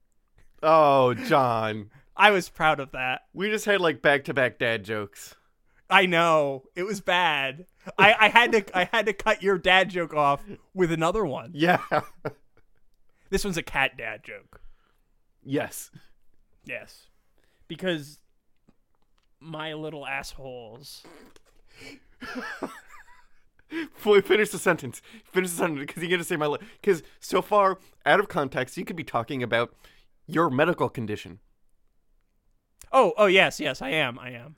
Speaker 2: Oh, John.
Speaker 1: I was proud of that.
Speaker 2: We just had like back to back dad jokes.
Speaker 1: I know it was bad. I, I had to I had to cut your dad joke off with another one.
Speaker 2: Yeah.
Speaker 1: This one's a cat dad joke.
Speaker 2: yes.
Speaker 1: Yes, because my little assholes.
Speaker 2: Wait, finish the sentence. Finish the sentence because you get to say my. Because so far, out of context, you could be talking about your medical condition.
Speaker 1: Oh, oh yes, yes, I am. I am.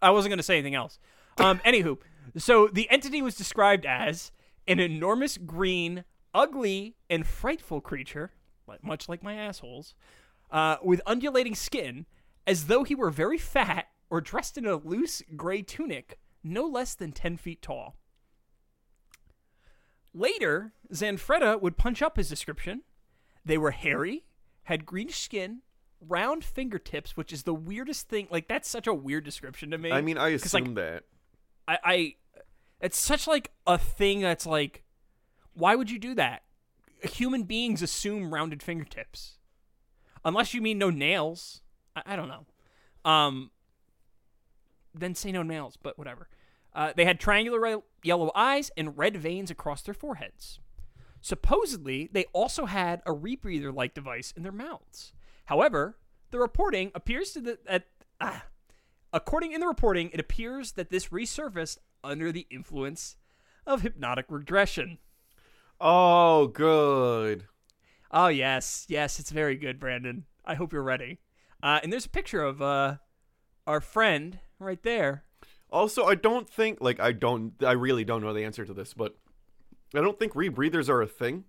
Speaker 1: I wasn't going to say anything else. Um, anywho, so the entity was described as an enormous green, ugly, and frightful creature, much like my assholes, uh, with undulating skin, as though he were very fat or dressed in a loose gray tunic, no less than ten feet tall. Later, Zanfreda would punch up his description. They were hairy, had greenish skin, round fingertips, which is the weirdest thing. Like that's such a weird description to me.
Speaker 2: I mean, I
Speaker 1: 'Cause, like,
Speaker 2: assume that.
Speaker 1: I, I, it's such like a thing that's like, why would you do that? Human beings assume rounded fingertips, unless you mean no nails. I, I don't know. Um, then say no nails, but whatever. Uh, they had triangular yellow eyes and red veins across their foreheads. Supposedly, they also had a rebreather like device in their mouths. However, the reporting appears to the, that. Ah, according in the reporting, it appears that this resurfaced under the influence of hypnotic regression.
Speaker 2: Oh, good.
Speaker 1: Oh yes, yes, it's very good, Brandon. I hope you're ready. Uh, and there's a picture of uh, our friend right there.
Speaker 2: Also, I don't think like I don't I really don't know the answer to this, but I don't think rebreathers are a thing.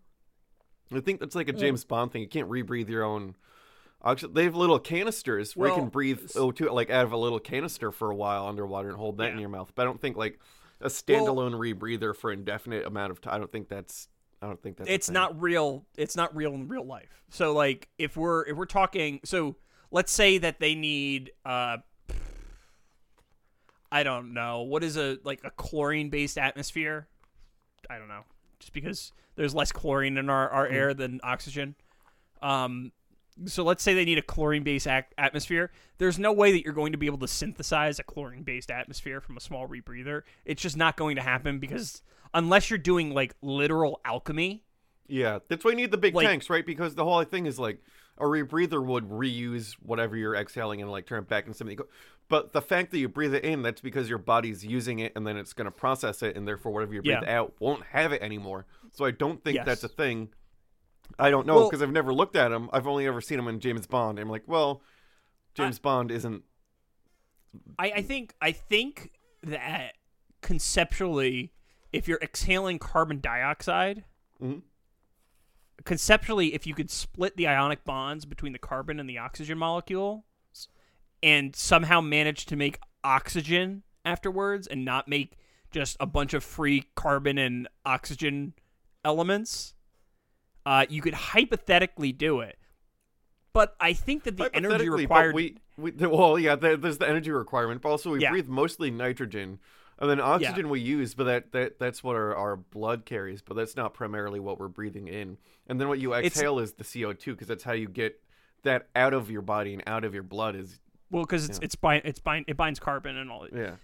Speaker 2: I think that's like a James Bond thing. You can't rebreathe your own oxygen. They have little canisters where you can breathe O2 like out of a little canister for a while underwater and hold that in your mouth. But I don't think like a standalone rebreather for an indefinite amount of time. I don't think that's I don't think that's
Speaker 1: it's not real it's not real in real life so like if we're if we're talking so let's say that they need uh i don't know what is a like a chlorine based atmosphere i don't know just because there's less chlorine in our, our air than oxygen um so let's say they need a chlorine based ac- atmosphere there's no way that you're going to be able to synthesize a chlorine based atmosphere from a small rebreather it's just not going to happen because unless you're doing like literal alchemy
Speaker 2: Yeah, that's why you need the big
Speaker 1: Like-
Speaker 2: tanks, right? Because the whole thing is like a rebreather would reuse whatever you're exhaling and like turn it back into something. But the fact that you breathe it in, that's because your body's using it and then it's going to process it, and therefore whatever you breathe
Speaker 1: Yeah.
Speaker 2: out won't have it anymore. So I don't think
Speaker 1: Yes.
Speaker 2: that's a thing. I don't know
Speaker 1: Well-
Speaker 2: because I've never looked at them. I've only ever seen them in James Bond. I'm like, well, James Bond isn't.
Speaker 1: I, I think I think that conceptually, if you're exhaling carbon dioxide,
Speaker 2: Mhm.
Speaker 1: conceptually, if you could split the ionic bonds between the carbon and the oxygen molecule, and somehow manage to make oxygen afterwards, and not make just a bunch of free carbon and oxygen elements, uh, you could hypothetically do it. But I think that the energy required.
Speaker 2: We, we, well, yeah, there's the energy requirement, but also we
Speaker 1: Yeah.
Speaker 2: breathe mostly nitrogen, and then oxygen we use, but that, that that's what our, our blood carries, but that's not primarily what we're breathing in. And then what you
Speaker 1: It's-
Speaker 2: exhale is the CO2, because that's how you get that out of your body and out of your blood. Is
Speaker 1: well, because it's it's bind, it's bind, it binds carbon and all.
Speaker 2: yeah,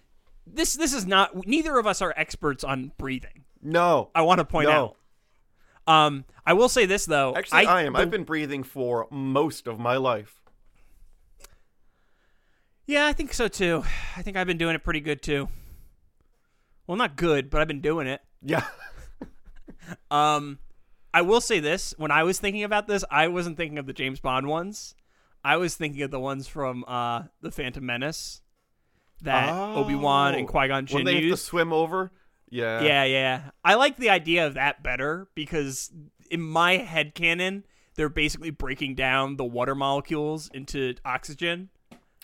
Speaker 1: this this is not neither of us are experts on breathing.
Speaker 2: no,
Speaker 1: I want to point
Speaker 2: No.
Speaker 1: out. Um, I will say this though.
Speaker 2: actually, I, am.
Speaker 1: the-
Speaker 2: I've been breathing for most of my life.
Speaker 1: Yeah, I think so too. I think I've been doing it pretty good too. Well, not good, but I've been doing it.
Speaker 2: Yeah,
Speaker 1: Um, I will say this: when I was thinking about this, I wasn't thinking of the James Bond ones. I was thinking of the ones from uh, the Phantom Menace that Obi Wan and
Speaker 2: Oh,
Speaker 1: Qui Gon
Speaker 2: when
Speaker 1: Jinn
Speaker 2: they have to swim over. Yeah,
Speaker 1: Yeah, yeah. I like the idea of that better because in my head canon, they're basically breaking down the water molecules into oxygen.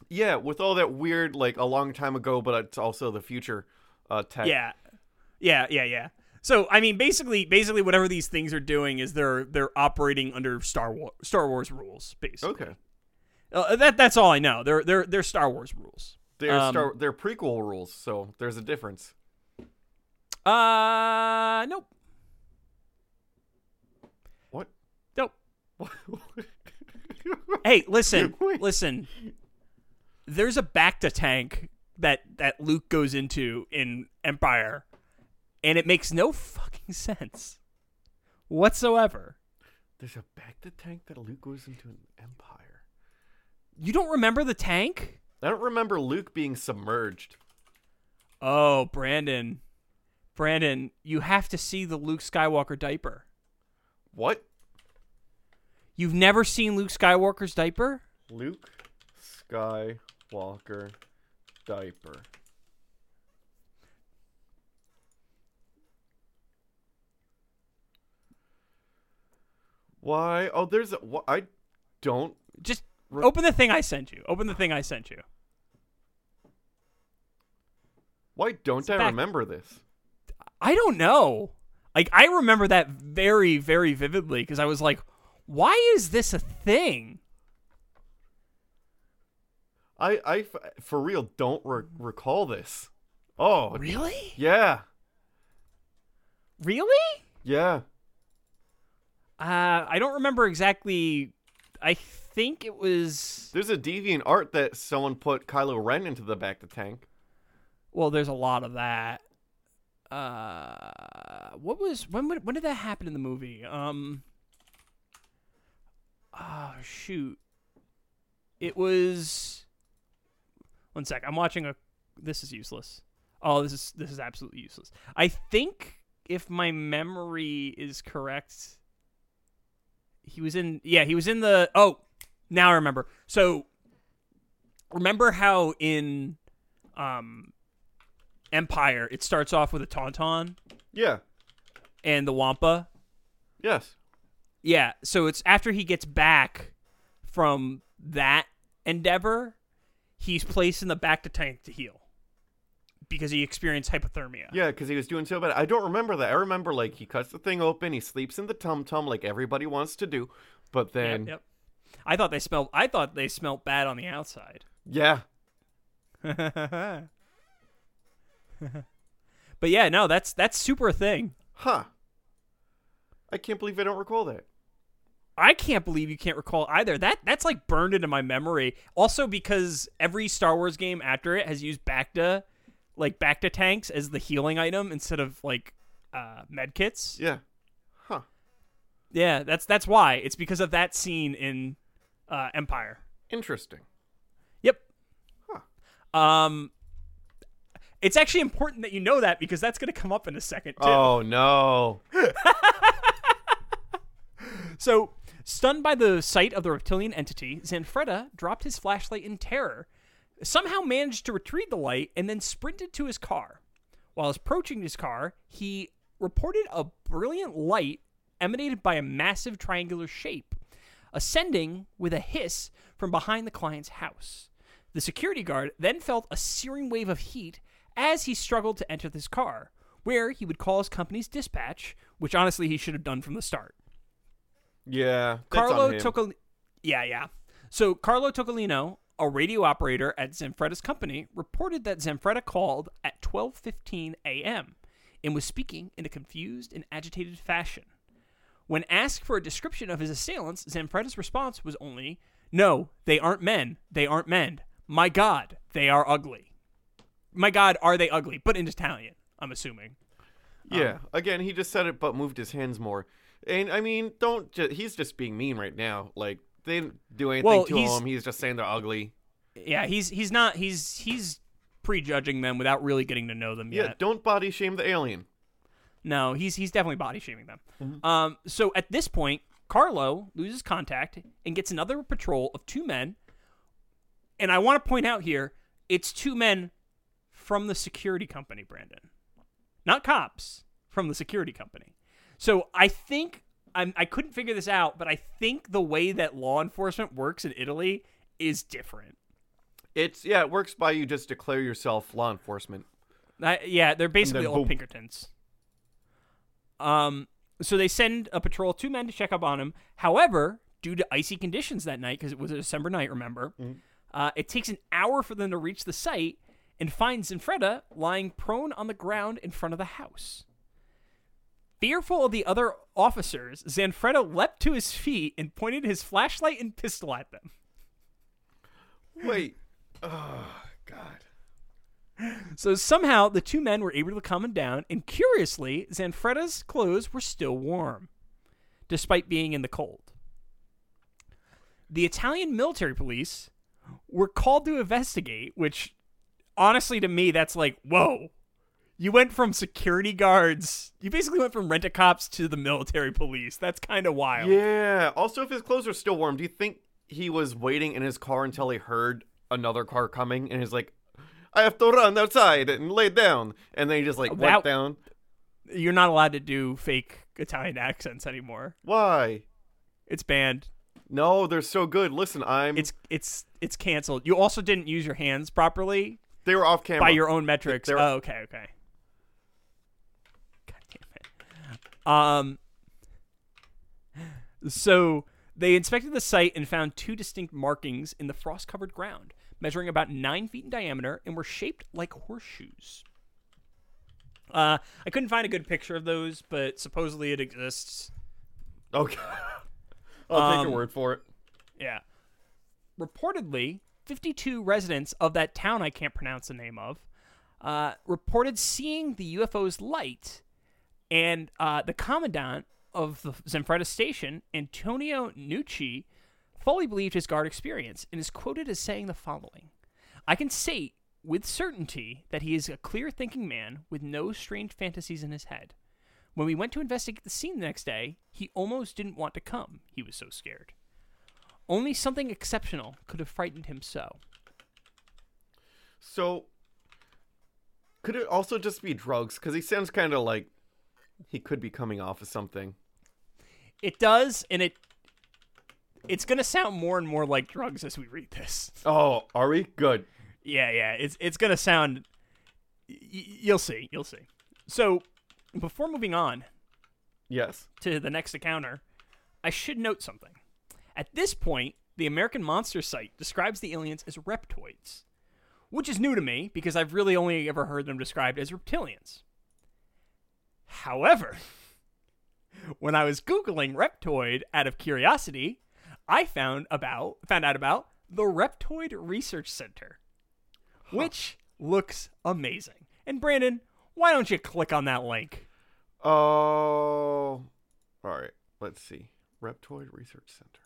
Speaker 2: yeah, with all that weird, like a long time ago, but it's also the future uh, tech.
Speaker 1: Yeah. Yeah, yeah, yeah. So, I mean, basically basically whatever these things are doing is they're they're operating under Star Wars Star Wars rules, basically.
Speaker 2: Okay.
Speaker 1: Uh, that that's all I know. They're they're they're Star Wars rules.
Speaker 2: They're
Speaker 1: Um,
Speaker 2: Star, they're prequel rules, so there's a difference.
Speaker 1: Uh, nope.
Speaker 2: What?
Speaker 1: Nope. Hey, listen, listen. There's a Bacta tank that that Luke goes into in Empire, and it makes no fucking sense whatsoever.
Speaker 2: There's a Bacta tank that Luke goes into in Empire.
Speaker 1: You don't remember the tank?
Speaker 2: I don't remember Luke being submerged.
Speaker 1: Oh, Brandon, Brandon, you have to see the Luke Skywalker diaper.
Speaker 2: What?
Speaker 1: You've never seen Luke Skywalker's diaper?
Speaker 2: Luke Skywalker diaper. Why? Oh, there's a. Wh- I don't.
Speaker 1: Just
Speaker 2: Re-
Speaker 1: open the thing I sent you. Open the thing I sent you.
Speaker 2: Why don't
Speaker 1: It's
Speaker 2: I
Speaker 1: back-
Speaker 2: remember this?
Speaker 1: I don't know. Like I remember that very, very vividly because I was like, "Why is this a thing?"
Speaker 2: I, I f- for real don't re- recall this. Oh,
Speaker 1: Really?
Speaker 2: yeah,
Speaker 1: Really?
Speaker 2: yeah.
Speaker 1: Uh, I don't remember exactly. I think it was.
Speaker 2: There's a deviant art that someone put Kylo Ren into the back of the tank.
Speaker 1: Well, there's a lot of that. Uh, what was when? When when did that happen in the movie? Um. Oh shoot! It was. One sec. I'm watching a. This is useless. Oh, this is this is absolutely useless. I think if my memory is correct, he was in. Yeah, he was in the. Oh, now I remember. So, remember how in um Empire it starts off with a tauntaun
Speaker 2: Yeah.
Speaker 1: and the wampa.
Speaker 2: Yes.
Speaker 1: Yeah, so it's after he gets back from that endeavor, he's placed in the Bacta tank to heal because he experienced hypothermia.
Speaker 2: Yeah, because he was doing so bad. I don't remember that. I remember like he cuts the thing open, he sleeps in the tum tum like everybody wants to do, but
Speaker 1: Yep,
Speaker 2: then
Speaker 1: yep. I thought they smelled. I thought they smelled bad on the outside.
Speaker 2: yeah,
Speaker 1: but yeah, no, that's that's super a thing.
Speaker 2: huh? I can't believe I don't recall that.
Speaker 1: I can't believe you can't recall either. That that's like burned into my memory. Also because every Star Wars game after it has used Bacta, like Bacta tanks as the healing item instead of like uh, med kits.
Speaker 2: Yeah?
Speaker 1: Yeah, that's that's why. It's because of that scene in uh, Empire.
Speaker 2: Interesting.
Speaker 1: Yep.
Speaker 2: Huh.
Speaker 1: Um, it's actually important that you know that because that's going to come up in a second too.
Speaker 2: Oh no.
Speaker 1: So, stunned by the sight of the reptilian entity, Zanfretta dropped his flashlight in terror, somehow managed to retrieve the light, and then sprinted to his car. While approaching his car, he reported a brilliant light emanated by a massive triangular shape, ascending with a hiss from behind the client's house. The security guard then felt a searing wave of heat as he struggled to enter his car, where he would call his company's dispatch, which honestly he should have done from the start.
Speaker 2: Yeah,
Speaker 1: Carlo
Speaker 2: him.
Speaker 1: Tocol- Yeah, yeah. So Carlo Tocolino, a radio operator at Zanfretta's company, reported that Zanfretta called at 12:15 a.m. and was speaking in a confused and agitated fashion. When asked for a description of his assailants, Zanfretta's response was only, "No, they aren't men. They aren't men. My God, they are ugly. My God, are they ugly?" But in Italian, I'm assuming.
Speaker 2: Yeah.
Speaker 1: Um,
Speaker 2: Again, he just said it, but moved his hands more. And I mean, don't. Ju- he's just being mean right now. Like they didn't do anything
Speaker 1: Well,
Speaker 2: to
Speaker 1: he's-
Speaker 2: him. He's just saying they're ugly.
Speaker 1: Yeah, he's he's not he's he's prejudging them without really getting to know them
Speaker 2: Yeah.
Speaker 1: yet. Yeah.
Speaker 2: Don't body shame the alien.
Speaker 1: No, he's he's definitely body shaming them. Um, so at this point, Carlo loses contact and gets another patrol of two men. And I want to point out here, it's two men from the security company, Brandon, not cops from the security company. So I think I'm, I couldn't figure this out, but I think the way that law enforcement works in Italy is different.
Speaker 2: It's yeah. It works by you just declare yourself law enforcement.
Speaker 1: I, yeah, they're basically
Speaker 2: then
Speaker 1: all
Speaker 2: boom.
Speaker 1: Pinkertons. Um, so they send a patrol two men to check up on him. However, due to icy conditions that night, because it was a December night, remember, uh, it takes an hour for them to reach the site and find Zanfretta lying prone on the ground in front of the house. Fearful of the other officers, Zanfretta leapt to his feet and pointed his flashlight and pistol at them.
Speaker 2: Wait. Oh God.
Speaker 1: So somehow the two men were able to calm him down, and curiously, Zanfretta's clothes were still warm, despite being in the cold. The Italian military police were called to investigate, which honestly to me that's like, whoa. You went from security guards, you basically went from rent a cops to the military police. That's kind of wild.
Speaker 2: Yeah. Also, if his clothes are still warm, do you think he was waiting in his car until he heard another car coming and he's like, "I have to run outside and lay down," and then he just like
Speaker 1: That-
Speaker 2: went down?
Speaker 1: You're not allowed to do fake Italian accents anymore.
Speaker 2: Why?
Speaker 1: It's banned.
Speaker 2: No, they're so good. Listen, I'm.
Speaker 1: It's it's it's canceled. You also didn't use your hands properly
Speaker 2: they were off camera
Speaker 1: by your own metrics.
Speaker 2: They're-
Speaker 1: Oh, okay, okay. God damn it. Um. So they inspected the site and found two distinct markings in the frost-covered ground, measuring about nine feet in diameter and were shaped like horseshoes. Uh, I couldn't find a good picture of those, but supposedly it exists.
Speaker 2: Okay. I'll take
Speaker 1: Um,
Speaker 2: your word for it.
Speaker 1: Yeah. Reportedly, 52 residents of that town I can't pronounce the name of uh, reported seeing the UFO's light, and uh, the commandant of the Zenfreda station, Antonio Nucci, fully believed his guard experience and is quoted as saying the following I can say with certainty that he is a clear thinking man with no strange fantasies in his head. When we went to investigate the scene the next day, he almost didn't want to come. He was so scared. Only something exceptional could have frightened him so.
Speaker 2: So, could it also just be drugs? Because he sounds kind of like he could be coming off of something.
Speaker 1: It does, and it it's gonna sound more and more like drugs as we read this.
Speaker 2: Oh, are we good?
Speaker 1: Yeah, yeah. It's it's gonna sound. Y- you'll see. You'll see. So, before moving on
Speaker 2: Yes.
Speaker 1: to the next encounter, I should note something. At this point, the American Monster site describes the aliens as reptoids, which is new to me because I've really only ever heard them described as reptilians. However, when I was googling reptoid out of curiosity, I found about found out about the Reptoid Research Center, which looks amazing. And Brandon, why don't you click on that link?
Speaker 2: Oh, all right. Let's see. Reptoid Research Center.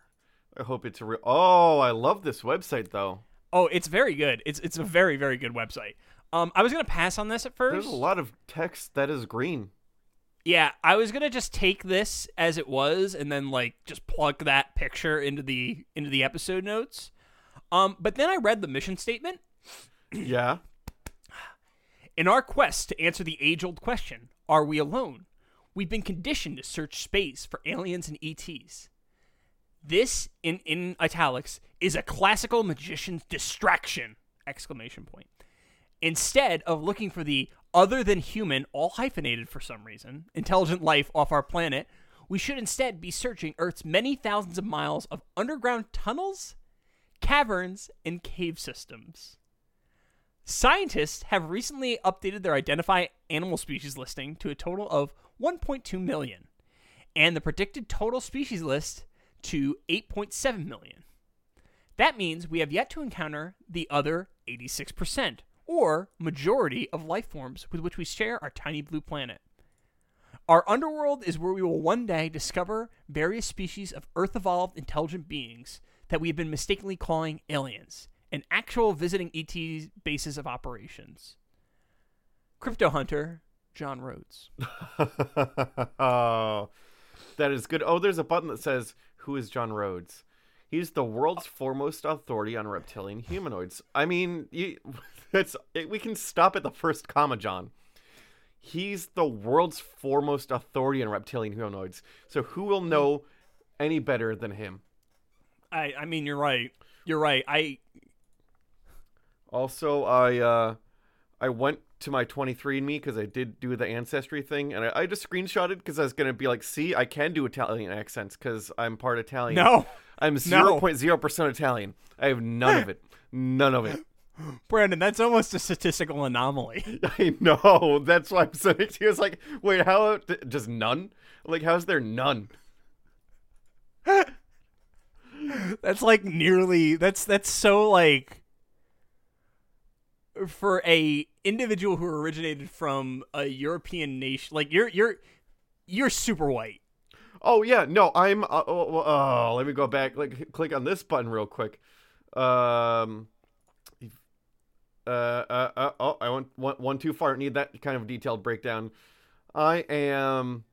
Speaker 2: I hope it's a real. Oh, I love this website though.
Speaker 1: Oh, it's very good. It's it's a very very good website. Um, I was gonna pass on this at first.
Speaker 2: There's a lot of text that is green.
Speaker 1: Yeah, I was gonna just take this as it was and then like just plug that picture into the into the episode notes. Um, but then I read the mission statement.
Speaker 2: Yeah.
Speaker 1: In our quest to answer the age old question, are we alone? We've been conditioned to search space for aliens and ETs. This, in, in italics, is a classical magician's distraction! Exclamation point. Instead of looking for the other than human, all hyphenated for some reason, intelligent life off our planet, we should instead be searching Earth's many thousands of miles of underground tunnels, caverns, and cave systems. Scientists have recently updated their identify animal species listing to a total of 1.2 million, and the predicted total species list to 8.7 million. That means we have yet to encounter the other 86%, or majority of life forms with which we share our tiny blue planet. Our underworld is where we will one day discover various species of Earth evolved intelligent beings that we have been mistakenly calling aliens, and actual visiting ET bases of operations. Crypto Hunter, John Rhodes.
Speaker 2: oh, that is good. Oh, there's a button that says, Who is John Rhodes? He's the world's foremost authority on reptilian humanoids. I mean, you, it's it, we can stop at the first comma, John. He's the world's foremost authority on reptilian humanoids. So who will know any better than him?
Speaker 1: I, I mean, you're right. You're right. I
Speaker 2: Also, I uh, I went to my 23andMe because I did do the ancestry thing, and I, I just screenshotted because I was gonna be like, see, I can do Italian accents because I'm part Italian.
Speaker 1: no,
Speaker 2: I'm
Speaker 1: zero
Speaker 2: point zero percent Italian. I have none of it. None of it.
Speaker 1: Brandon. That's almost a statistical anomaly.
Speaker 2: I know. That's why I'm saying he was like, wait, how? Just none? Like, how's there none?
Speaker 1: That's like nearly. That's that's so like. For a individual who originated from a European nation, like you're you're you're super white.
Speaker 2: Oh yeah, no, I'm. Uh, oh, oh, let me go back. Like, click on this button real quick. Um. Uh, uh, uh oh, I went one, one too far. Need that kind of detailed breakdown. I am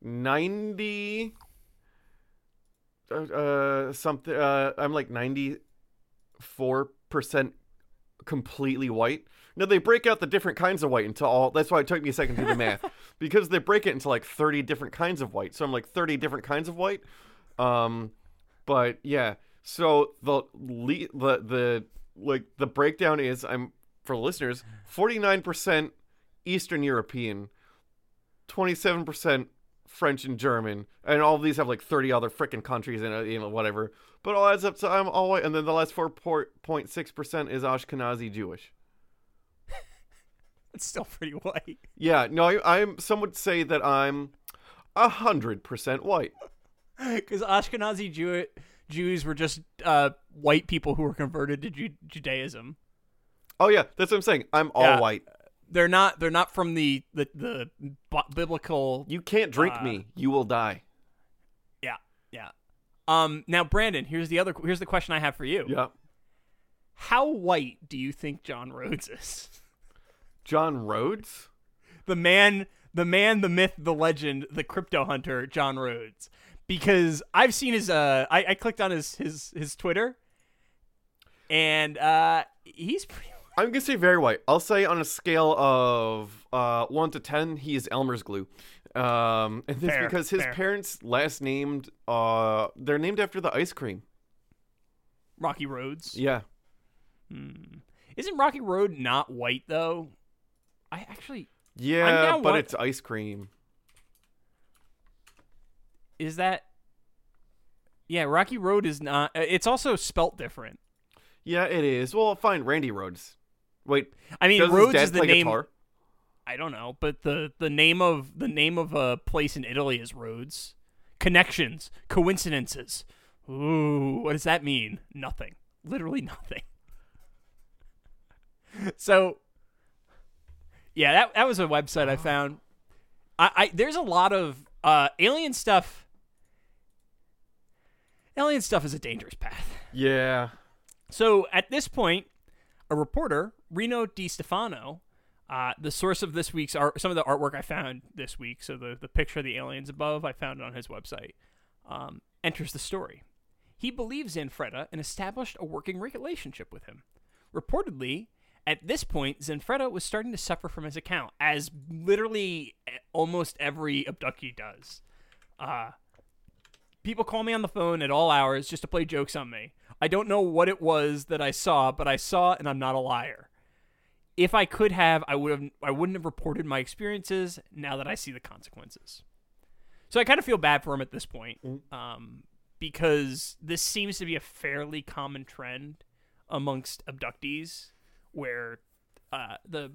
Speaker 2: ninety. Uh, uh something. Uh, I'm like ninety four percent completely white. No, they break out the different kinds of white into all. That's why it took me a second to do the math because they break it into like thirty different kinds of white. So I'm like thirty different kinds of white. Um, but yeah. So the le- the the like the breakdown is I'm for listeners forty nine percent Eastern European, twenty seven percent French and German, and all of these have like thirty other freaking countries and you know, whatever. But all adds up to I'm all white, and then the last four point six percent is Ashkenazi Jewish.
Speaker 1: It's still pretty white.
Speaker 2: Yeah, no, I, I'm. Some would say that I'm a hundred percent white.
Speaker 1: Because Ashkenazi Jew- Jews were just uh, white people who were converted to Ju- Judaism.
Speaker 2: Oh yeah, that's what I'm saying. I'm all
Speaker 1: Yeah.
Speaker 2: white.
Speaker 1: They're not. They're not from the the the bi- biblical.
Speaker 2: You can't drink
Speaker 1: Uh,
Speaker 2: me. You will die.
Speaker 1: Yeah, yeah. Um. Now, Brandon, here's the other. Here's the question I have for you.
Speaker 2: Yeah.
Speaker 1: How white do you think John Rhodes is?
Speaker 2: John Rhodes.
Speaker 1: The man. the man, the myth, the legend, the crypto hunter, John Rhodes. Because I've seen his uh I, I clicked on his his his Twitter and uh he's pretty
Speaker 2: I'm gonna say very white. I'll say on a scale of uh, one to ten, he is Elmer's glue. Um, and this
Speaker 1: Fair,
Speaker 2: because his
Speaker 1: fair.
Speaker 2: parents last named uh, they're named after the ice cream.
Speaker 1: Rocky Roads.
Speaker 2: Yeah, Hmm.
Speaker 1: Isn't Rocky Road not white though? I actually
Speaker 2: yeah, but it's ice cream.
Speaker 1: is that Yeah, Rocky Road is not uh, it's also spelt different.
Speaker 2: Yeah, it is. Well, fine, Randy Rhodes. Wait,
Speaker 1: I mean Rhodes is the name
Speaker 2: guitar?
Speaker 1: I don't know, but the the name of the name of a place in Italy is Rhodes. Connections, coincidences. Ooh, what does that mean? Nothing. Literally nothing. so, yeah, that that was a website I found. I, I there's a lot of uh, alien stuff. Alien stuff is a dangerous path.
Speaker 2: Yeah.
Speaker 1: So at this point, a reporter, Rino Di Stefano, uh, the source of this week's art, some of the artwork I found this week, so the, the picture of the aliens above, I found it on his website, um, enters the story. He believes Zanfretta and established a working relationship with him. Reportedly, at this point, Zanfretta was starting to suffer from his account, as literally e- almost every abductee does. Uh, people call me on the phone at all hours just to play jokes on me. I don't know what it was that I saw, but I saw and I'm not a liar. If I could have, I would have I wouldn't have reported my experiences now that I see the consequences. So I kind of feel bad for him at this point. Um, because this seems to be a fairly common trend amongst abductees where uh, the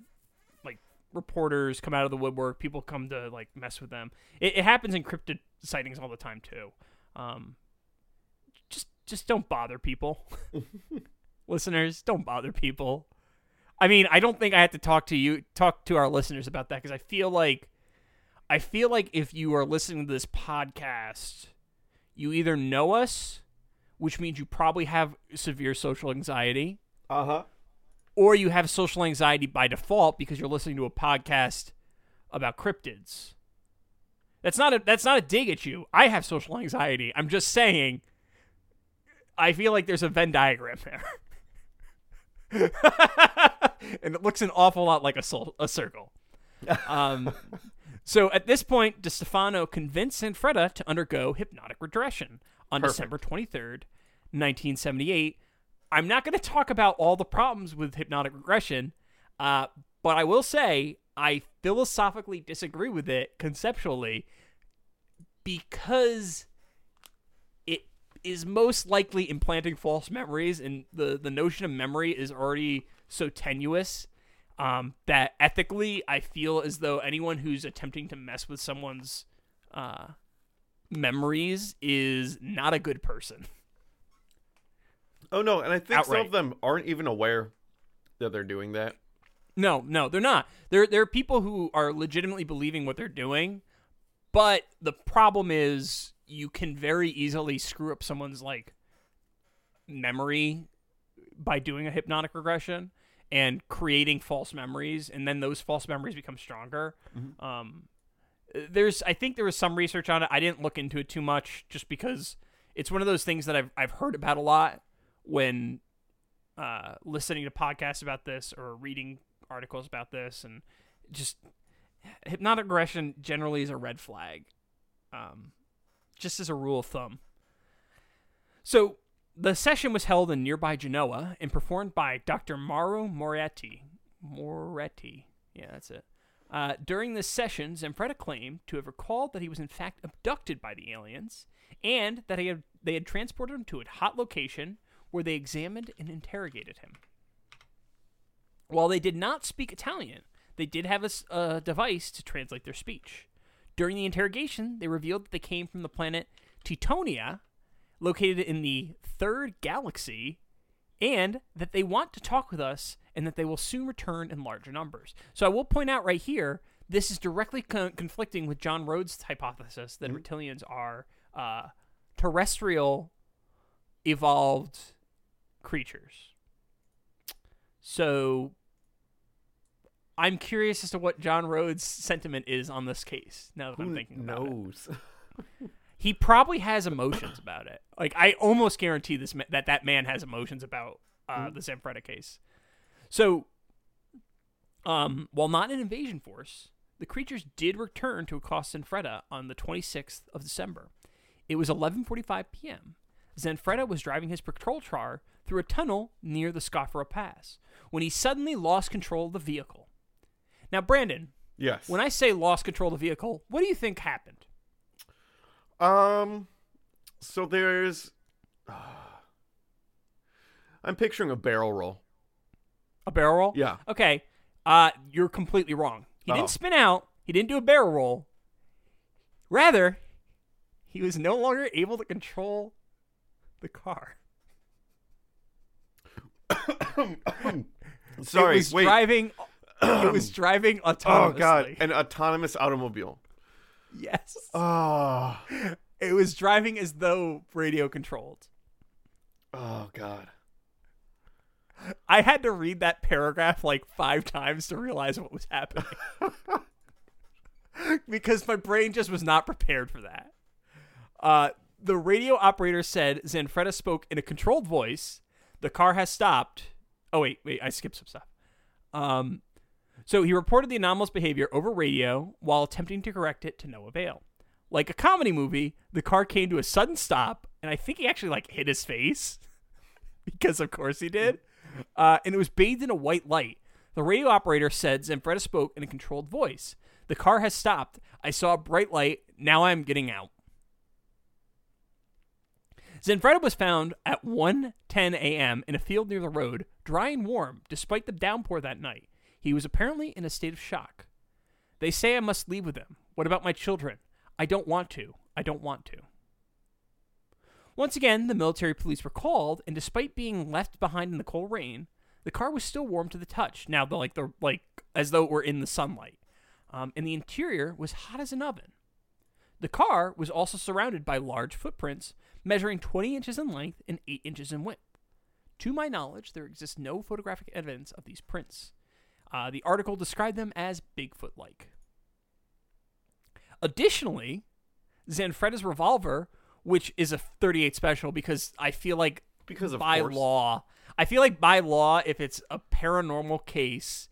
Speaker 1: like reporters come out of the woodwork, people come to like mess with them. It, it happens in cryptid sightings all the time too. Um, just just don't bother people. listeners, don't bother people. I mean, I don't think I have to talk to you talk to our listeners about that because I feel like I feel like if you are listening to this podcast, you either know us, which means you probably have severe social anxiety,
Speaker 2: Uh huh.
Speaker 1: Or you have social anxiety by default because you're listening to a podcast about cryptids. That's not a that's not a dig at you. I have social anxiety. I'm just saying I feel like there's a Venn diagram there. and it looks an awful lot like a, sol- a circle. Um, so at this point, DeStefano convinced Zanfretta to undergo hypnotic regression on
Speaker 2: Perfect.
Speaker 1: December 23rd, 1978. I'm not going to talk about all the problems with hypnotic regression, uh, but I will say I philosophically disagree with it conceptually because it is most likely implanting false memories, and the, the notion of memory is already so tenuous um, that ethically, I feel as though anyone who's attempting to mess with someone's uh, memories is not a good person.
Speaker 2: Oh no, and I think some of them aren't even aware that they're doing that.
Speaker 1: No, no, they're not. There, there are people who are legitimately believing what they're doing, but the problem is you can very easily screw up someone's like memory by doing a hypnotic regression and creating false memories, and then those false memories become stronger. Um, there's, I think there was some research on it. I didn't look into it too much, just because it's one of those things that I've I've heard about a lot when uh, listening to podcasts about this or reading articles about this, and just hypnotic regression generally is a red flag, um, just as a rule of thumb. So the session was held in nearby Genoa and performed by Dr. Mauro Moretti. Moretti, yeah, that's it. Uh, during this session, Zanfretta claimed to have recalled that he was in fact abducted by the aliens, and that he had, they had transported him to a hot location where they examined and interrogated him. While they did not speak Italian, they did have a device to translate their speech. During the interrogation, they revealed that they came from the planet Teutonia, located in the third galaxy, and that they want to talk with us and that they will soon return in larger numbers. So I will point out right here, this is directly con- conflicting with John Rhodes' hypothesis that reptilians are uh, terrestrial evolved creatures. So I'm curious as to what John Rhodes' sentiment is on this case. Now that I'm
Speaker 2: Who
Speaker 1: thinking about it, he probably has emotions about it. Like I almost guarantee this ma- that that man has emotions about uh, the Zanfretta case. So, um, while not an invasion force, the creatures did return to accost Zanfretta on the 26th of December. It was 11:45 p.m. Zanfretta was driving his patrol car through a tunnel near the Scoffera Pass when he suddenly lost control of the vehicle. Now, Brandon,
Speaker 2: yes.
Speaker 1: when I say lost control of the vehicle, what do you think happened?
Speaker 2: Um, so there's. I'm picturing a barrel roll.
Speaker 1: A barrel roll?
Speaker 2: Yeah.
Speaker 1: Okay. Uh, you're completely wrong. He
Speaker 2: Oh.
Speaker 1: didn't spin out. He didn't do a barrel roll. Rather, he was no longer able to control the car.
Speaker 2: Sorry,
Speaker 1: it was
Speaker 2: wait.
Speaker 1: driving. it was driving
Speaker 2: oh god, an autonomous automobile.
Speaker 1: yes.
Speaker 2: Oh,
Speaker 1: It was driving as though radio controlled.
Speaker 2: oh god.
Speaker 1: I had to read that paragraph like five times to realize what was happening. because my brain just was not prepared for that. Uh, the radio operator said Zanfretta spoke in a controlled voice. The car has stopped. Oh, wait, wait, I skipped some stuff. Um, so he reported the anomalous behavior over radio while attempting to correct it to no avail. Like a comedy movie, the car came to a sudden stop, and I think he actually like hit his face because of course he did. Uh, and it was bathed in a white light. The radio operator said Zanfretta spoke in a controlled voice. The car has stopped. I saw a bright light. Now I'm getting out. Zanfretta was found at 1:10 a.m. in a field near the road, dry and warm, despite the downpour that night. He was apparently in a state of shock. They say I must leave with them. What about my children? I don't want to. I don't want to. Once again, the military police were called, and despite being left behind in the cold rain, the car was still warm to the touch. Now, the like the like as though it were in the sunlight, um, and the interior was hot as an oven. The car was also surrounded by large footprints measuring 20 inches in length and 8 inches in width. To my knowledge, there exists no photographic evidence of these prints. Uh, the article described them as Bigfoot like. Additionally, Zanfretta's revolver, which is a 38 special because I feel like
Speaker 2: Because of
Speaker 1: by
Speaker 2: course.
Speaker 1: law, I feel like by law, if it's a paranormal case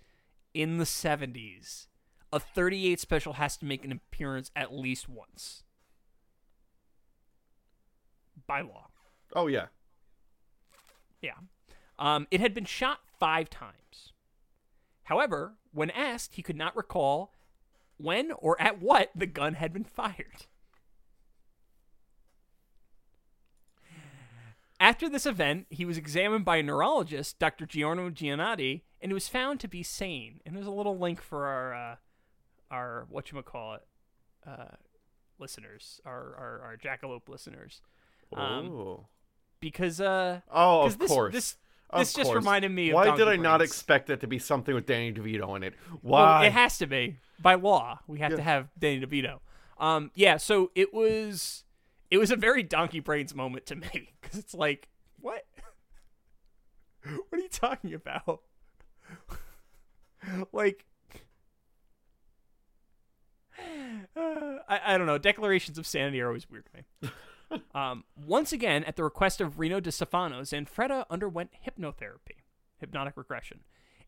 Speaker 1: in the 70s, a 38 special has to make an appearance at least once. By law.
Speaker 2: Oh yeah.
Speaker 1: Yeah. Um, it had been shot five times. However, when asked, he could not recall when or at what the gun had been fired. After this event, he was examined by a neurologist, Dr. Giorno Giannotti, and it was found to be sane. And there's a little link for our, uh, our what you call it, uh, listeners, our our, our jackalope listeners, Um,
Speaker 2: oh.
Speaker 1: because uh,
Speaker 2: oh, of
Speaker 1: this,
Speaker 2: course.
Speaker 1: This this just reminded me of
Speaker 2: Why did I not expect it to be something with Danny DeVito in it?
Speaker 1: Well,
Speaker 2: Why?
Speaker 1: it has to be by law. We have
Speaker 2: Yeah.
Speaker 1: to have Danny DeVito. Um, yeah. So it was, it was a very Donkey Brains moment to me because it's like, what? what are you talking about? like, uh, I, I don't know. Declarations of sanity are always weird to me. Um, once again, at the request of Rino De Stefano, Zanfretta underwent hypnotherapy, hypnotic regression,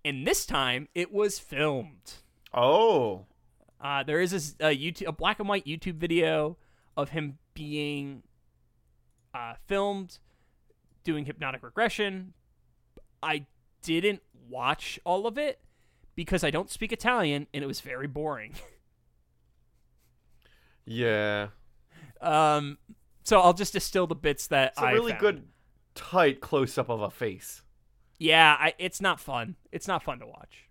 Speaker 1: and this time it was filmed.
Speaker 2: oh.
Speaker 1: Uh, there is this, a YouTube, a black and white YouTube video of him being uh, filmed doing hypnotic regression. I didn't watch all of it because I don't speak Italian and it was very boring.
Speaker 2: Yeah.
Speaker 1: um, so I'll just distill the bits that I
Speaker 2: It's a
Speaker 1: I
Speaker 2: really
Speaker 1: found.
Speaker 2: good tight close up of a face.
Speaker 1: Yeah, I, it's not fun. It's not fun to watch.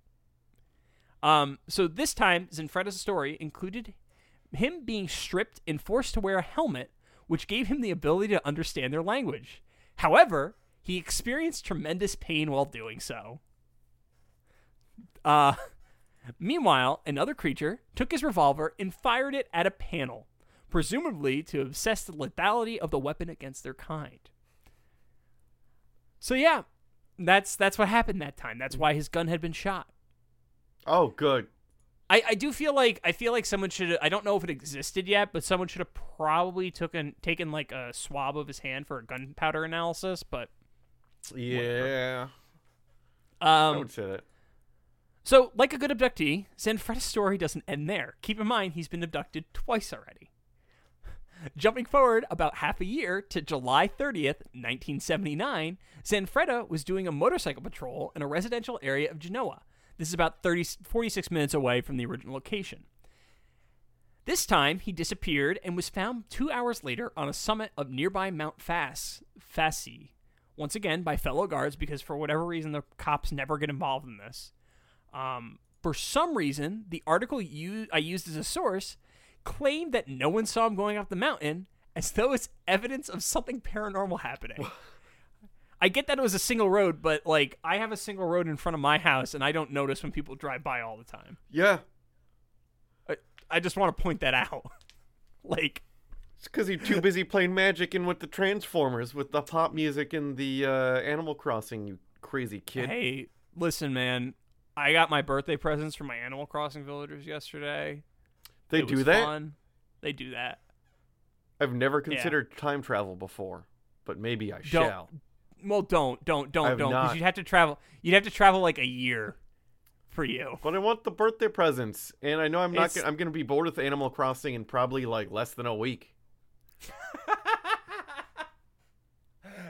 Speaker 1: Um, so this time, Zanfretta's story included him being stripped and forced to wear a helmet, which gave him the ability to understand their language. However, he experienced tremendous pain while doing so. Uh, meanwhile, another creature took his revolver and fired it at a panel, presumably to assess the lethality of the weapon against their kind. So yeah, that's that's what happened that time. That's why his gun had been shot.
Speaker 2: Oh, good.
Speaker 1: I, I do feel like I feel like someone should I don't know if it existed yet, but someone should have probably taken taken like a swab of his hand for a gunpowder analysis. But
Speaker 2: Yeah. I
Speaker 1: um,
Speaker 2: would say that.
Speaker 1: so like a good abductee, Zanfretta's story doesn't end there. Keep in mind he's been abducted twice already. Jumping forward about half a year to July 30th, 1979, Zanfretta was doing a motorcycle patrol in a residential area of Genoa. This is about 30, 46 minutes away from the original location. This time, he disappeared and was found two hours later on a summit of nearby Mount Fas, Fassi, once again by fellow guards because for whatever reason the cops never get involved in this. Um, for some reason, the article you, I used as a source claimed that no one saw him going up the mountain, as though it's evidence of something paranormal happening. I get that it was a single road, but like I have a single road in front of my house, and I don't notice when people drive by all the time.
Speaker 2: Yeah.
Speaker 1: I, I just want to point that out. like,
Speaker 2: It's because you're too busy playing Magic and with the Transformers, with the pop music and the uh, Animal Crossing, you crazy kid.
Speaker 1: hey, listen, man, I got my birthday presents from my Animal Crossing villagers yesterday.
Speaker 2: They
Speaker 1: It
Speaker 2: do that?
Speaker 1: Fun. They do that.
Speaker 2: I've never considered time travel before, but maybe I shall.
Speaker 1: Well, don't, don't, don't, don't, because you'd have to travel. You'd have to travel like a year for you.
Speaker 2: But I want the birthday presents, and I know I'm not. Gonna, I'm going to be bored with Animal Crossing in probably like less than a week.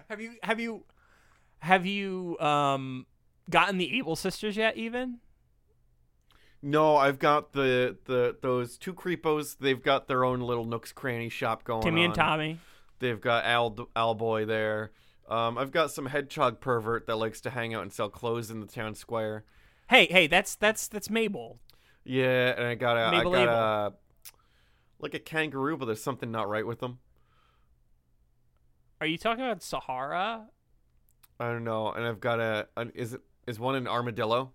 Speaker 1: Have you, have you, have you, um, gotten the Able sisters yet? Even
Speaker 2: No, I've got the the those two creepos. They've got their own little Nook's Cranny shop going
Speaker 1: Timmy
Speaker 2: on.
Speaker 1: and Tommy.
Speaker 2: They've got Al Alboy there. Um, I've got some hedgehog pervert that likes to hang out and sell clothes in the town square.
Speaker 1: Hey, hey, that's that's that's Mabel.
Speaker 2: Yeah, and I got a I
Speaker 1: Mabel
Speaker 2: got
Speaker 1: Abel.
Speaker 2: a like a kangaroo, but there's something not right with them.
Speaker 1: Are you talking about Sahara?
Speaker 2: I don't know. And I've got a an, is it is one an armadillo?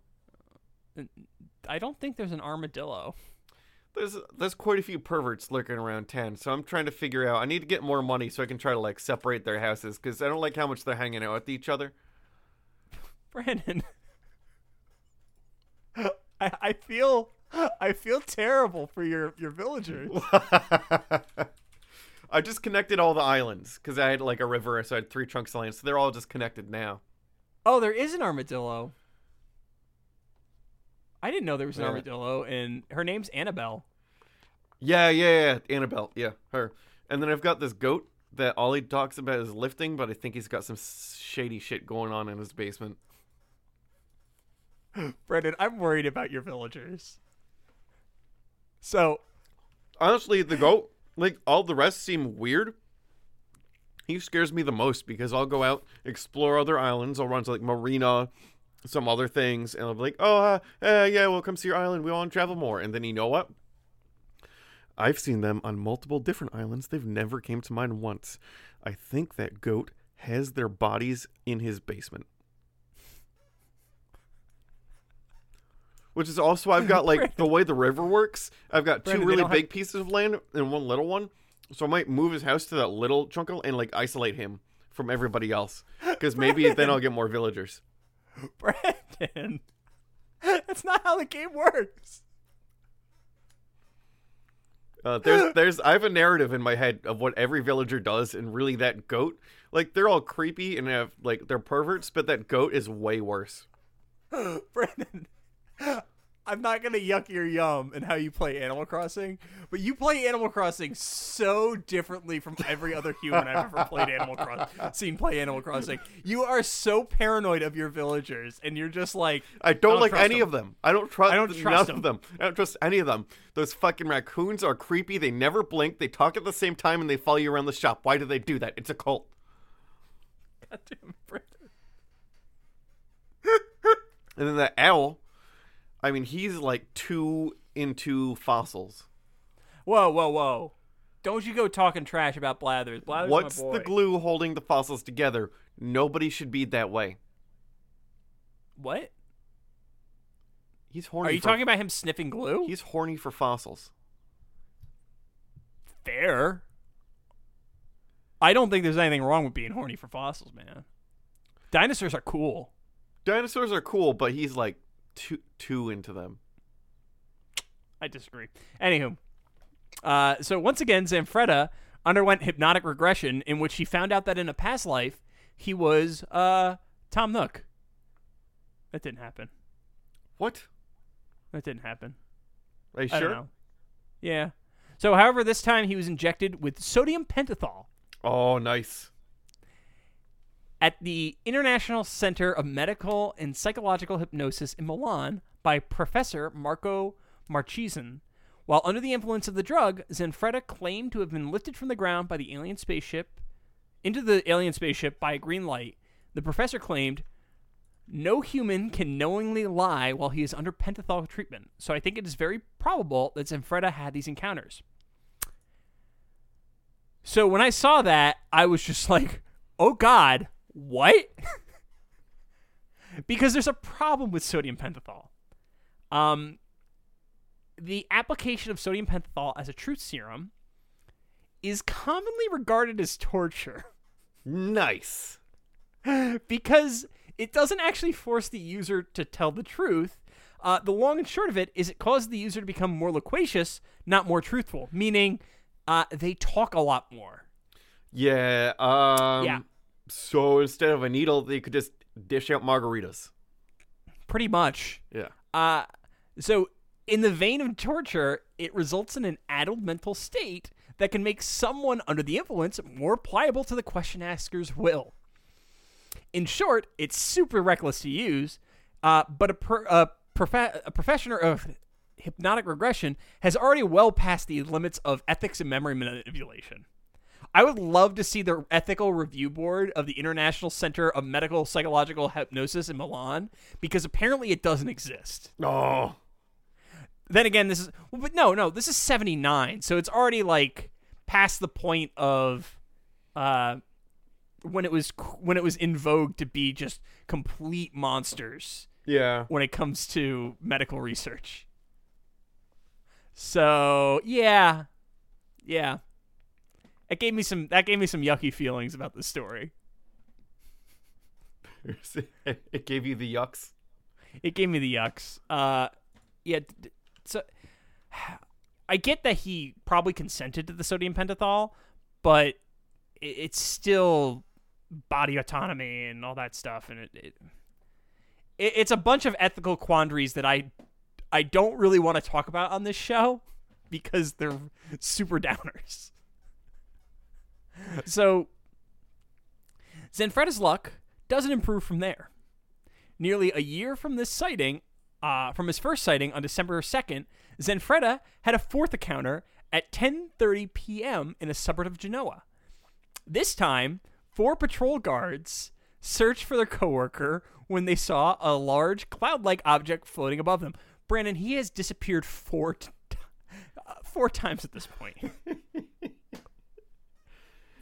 Speaker 1: I don't think there's an armadillo.
Speaker 2: There's there's quite a few perverts lurking around town, so I'm trying to figure out. I need to get more money so I can try to like separate their houses because I don't like how much they're hanging out with each other.
Speaker 1: Brandon. I, I feel I feel terrible for your your villagers.
Speaker 2: I just connected all the islands because I had like a river, so I had three trunks of land, so they're all just connected now.
Speaker 1: Oh, there is an armadillo. I didn't know there was an
Speaker 2: Yeah.
Speaker 1: armadillo, and her name's Annabelle.
Speaker 2: Yeah, yeah, yeah, Annabelle, yeah, her. And then I've got this goat that all he talks about is lifting, but I think he's got some shady shit going on in his basement.
Speaker 1: Brandon, I'm worried about your villagers. So,
Speaker 2: Honestly, the goat, like all the rest seem weird. He scares me the most because I'll go out, explore other islands. I'll run to like Marina, some other things, and I'll be like, oh, uh, uh, yeah, we'll come see your island. We want to travel more. And then you know what? I've seen them on multiple different islands. They've never came to mine once. I think that goat has their bodies in his basement. Which is also I've got like the way the river works. I've got two
Speaker 1: Brandon,
Speaker 2: really
Speaker 1: don't have-
Speaker 2: big pieces of land and one little one. So I might move his house to that little chunk of, and like isolate him from everybody else because maybe then I'll get more villagers.
Speaker 1: Brandon, that's not how the game works.
Speaker 2: Uh, there's, there's, I have a narrative in my head of what every villager does, and really that goat, like they're all creepy and have like they're perverts, but that goat is way worse.
Speaker 1: Brandon, I'm not gonna yuck your yum in how you play Animal Crossing, but you play Animal Crossing so differently from every other human I've ever played Animal Crossing, seen play Animal Crossing. You are so paranoid of your villagers, and you're just like,
Speaker 2: I don't, like any
Speaker 1: them.
Speaker 2: of them. I don't trust.
Speaker 1: I don't
Speaker 2: none
Speaker 1: trust
Speaker 2: of
Speaker 1: them.
Speaker 2: them. I don't trust any of them. Those fucking raccoons are creepy. They never blink. They talk at the same time, and they follow you around the shop. Why do they do that? It's a cult.
Speaker 1: Goddamn, Brandon.
Speaker 2: And then that owl, I mean, he's like too into fossils.
Speaker 1: Whoa, whoa, whoa! Don't you go talking trash about Blathers. Blathers,
Speaker 2: What's the glue holding the fossils together? Nobody should be that way.
Speaker 1: What?
Speaker 2: He's horny.
Speaker 1: Are you
Speaker 2: for,
Speaker 1: talking about him sniffing glue?
Speaker 2: He's horny for fossils.
Speaker 1: fair. I don't think there's anything wrong with being horny for fossils, man. Dinosaurs are cool.
Speaker 2: Dinosaurs are cool, but he's like too too into them.
Speaker 1: I disagree. Anywho, uh, so once again, Zanfretta underwent hypnotic regression in which he found out that in a past life he was uh, Tom Nook. That didn't happen.
Speaker 2: What?
Speaker 1: That didn't happen.
Speaker 2: Are you
Speaker 1: I
Speaker 2: sure?
Speaker 1: Yeah. So, however, this time he was injected with sodium pentothal
Speaker 2: Oh, nice.
Speaker 1: At the International Center of Medical and Psychological Hypnosis in Milan by Professor Marco Marchesan. While under the influence of the drug, Zanfretta claimed to have been lifted from the ground by the alien spaceship into the alien spaceship by a green light. The professor claimed no human can knowingly lie while he is under pentothal treatment. So I think it is very probable that Zanfretta had these encounters. So when I saw that, I was just like, "Oh God, what?" because there's a problem with sodium pentothal. Um, the application of sodium pentothal as a truth serum is commonly regarded as torture
Speaker 2: Nice.
Speaker 1: because it doesn't actually force the user to tell the truth. Uh, the long and short of it is it causes the user to become more loquacious, not more truthful, meaning uh, they talk a lot more.
Speaker 2: Yeah. Um,
Speaker 1: Yeah.
Speaker 2: So instead of a needle, they could just dish out margaritas.
Speaker 1: Pretty much.
Speaker 2: Yeah.
Speaker 1: Uh, so, in the vein of torture, it results in an addled mental state that can make someone under the influence more pliable to the question asker's will. In short, it's super reckless to use, uh, but a, per, a, profe- a professional of hypnotic regression has already well passed the limits of ethics and memory manipulation. I would love to see the ethical review board of the International Center of Medical Psychological Hypnosis in Milan because apparently it doesn't exist.
Speaker 2: Oh.
Speaker 1: Then again, this is well, but no, no, this is 79, so it's already like past the point of uh when it was when it was in vogue to be just complete monsters
Speaker 2: Yeah.
Speaker 1: when it comes to medical research. So, yeah. Yeah. It gave me some that gave me some yucky feelings about the story.
Speaker 2: it gave you the yucks.
Speaker 1: It gave me the yucks. Uh yeah, so I get that he probably consented to the sodium pentothal, but it's still body autonomy and all that stuff and it it, it's a bunch of ethical quandaries that I I don't really want to talk about on this show because they're super downers. So Zanfretta's luck doesn't improve from there. Nearly a year from this sighting, uh, from his first sighting on December 2nd, Zanfretta had a fourth encounter at 10:30 p.m. in a suburb of Genoa. This time, four patrol guards searched for their coworker when they saw a large cloud-like object floating above them. Brandon, he has disappeared four t- uh, four times at this point.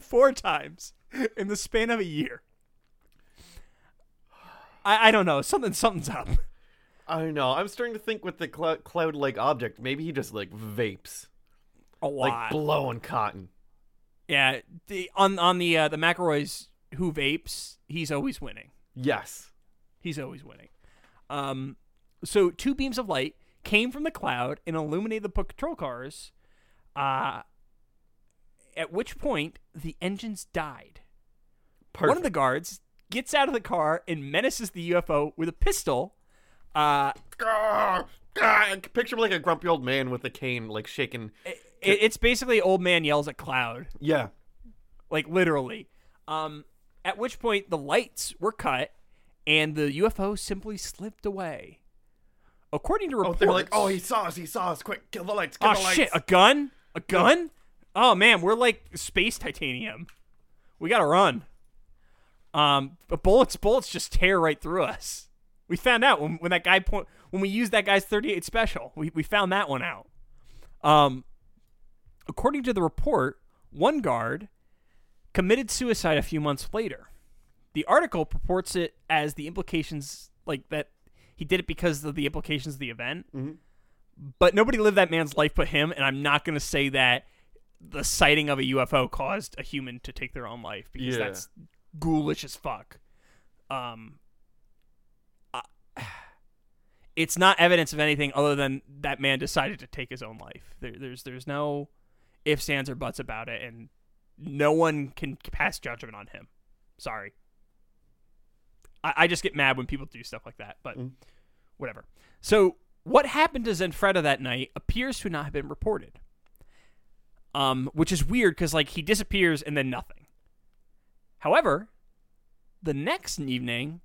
Speaker 1: four times in the span of a year. I, I don't know. Something something's up.
Speaker 2: I don't know. I'm starting to think with the clou- cloud-like object, maybe he just like vapes,
Speaker 1: A lot.
Speaker 2: like blowing cotton.
Speaker 1: yeah. The, on on the uh, the McElroy's who vapes, he's always winning.
Speaker 2: Yes.
Speaker 1: He's always winning. Um, so two beams of light came from the cloud and illuminated the patrol cars. Uh, at which point the engines died.
Speaker 2: Perfect.
Speaker 1: One of the guards gets out of the car and menaces the UFO with a pistol. Uh,
Speaker 2: Grr, grr. Picture like a grumpy old man with a cane, like shaking.
Speaker 1: it, it's basically old man yells at cloud.
Speaker 2: Yeah.
Speaker 1: like literally. Um, at which point the lights were cut and the UFO simply slipped away. According to
Speaker 2: Oh,
Speaker 1: reports,
Speaker 2: they were like, "Oh, he saw us! He saw us! Quick, kill the lights! Kill
Speaker 1: oh
Speaker 2: the lights!"
Speaker 1: shit, a gun, a gun. Oh man, we're like space titanium. We gotta run. Um, but bullets, bullets just tear right through us. We found out when, when that guy point when we used that guy's 38 special. We we found that one out. Um, according to the report, one guard committed suicide a few months later. The article purports it as the implications like that he did it because of the implications of the event. But nobody lived that man's life but him, and I'm not going to say that the sighting of a UFO caused a human to take their own life because
Speaker 2: Yeah.
Speaker 1: that's ghoulish as fuck. Um, it's not evidence of anything other than that man decided to take his own life. There, there's there's no ifs, ands, or buts about it, and no one can pass judgment on him. Sorry. I, I just get mad when people do stuff like that, but whatever. So what happened to Zanfretta that night appears to not have been reported. Um, which is weird because like he disappears and then nothing. However, the next evening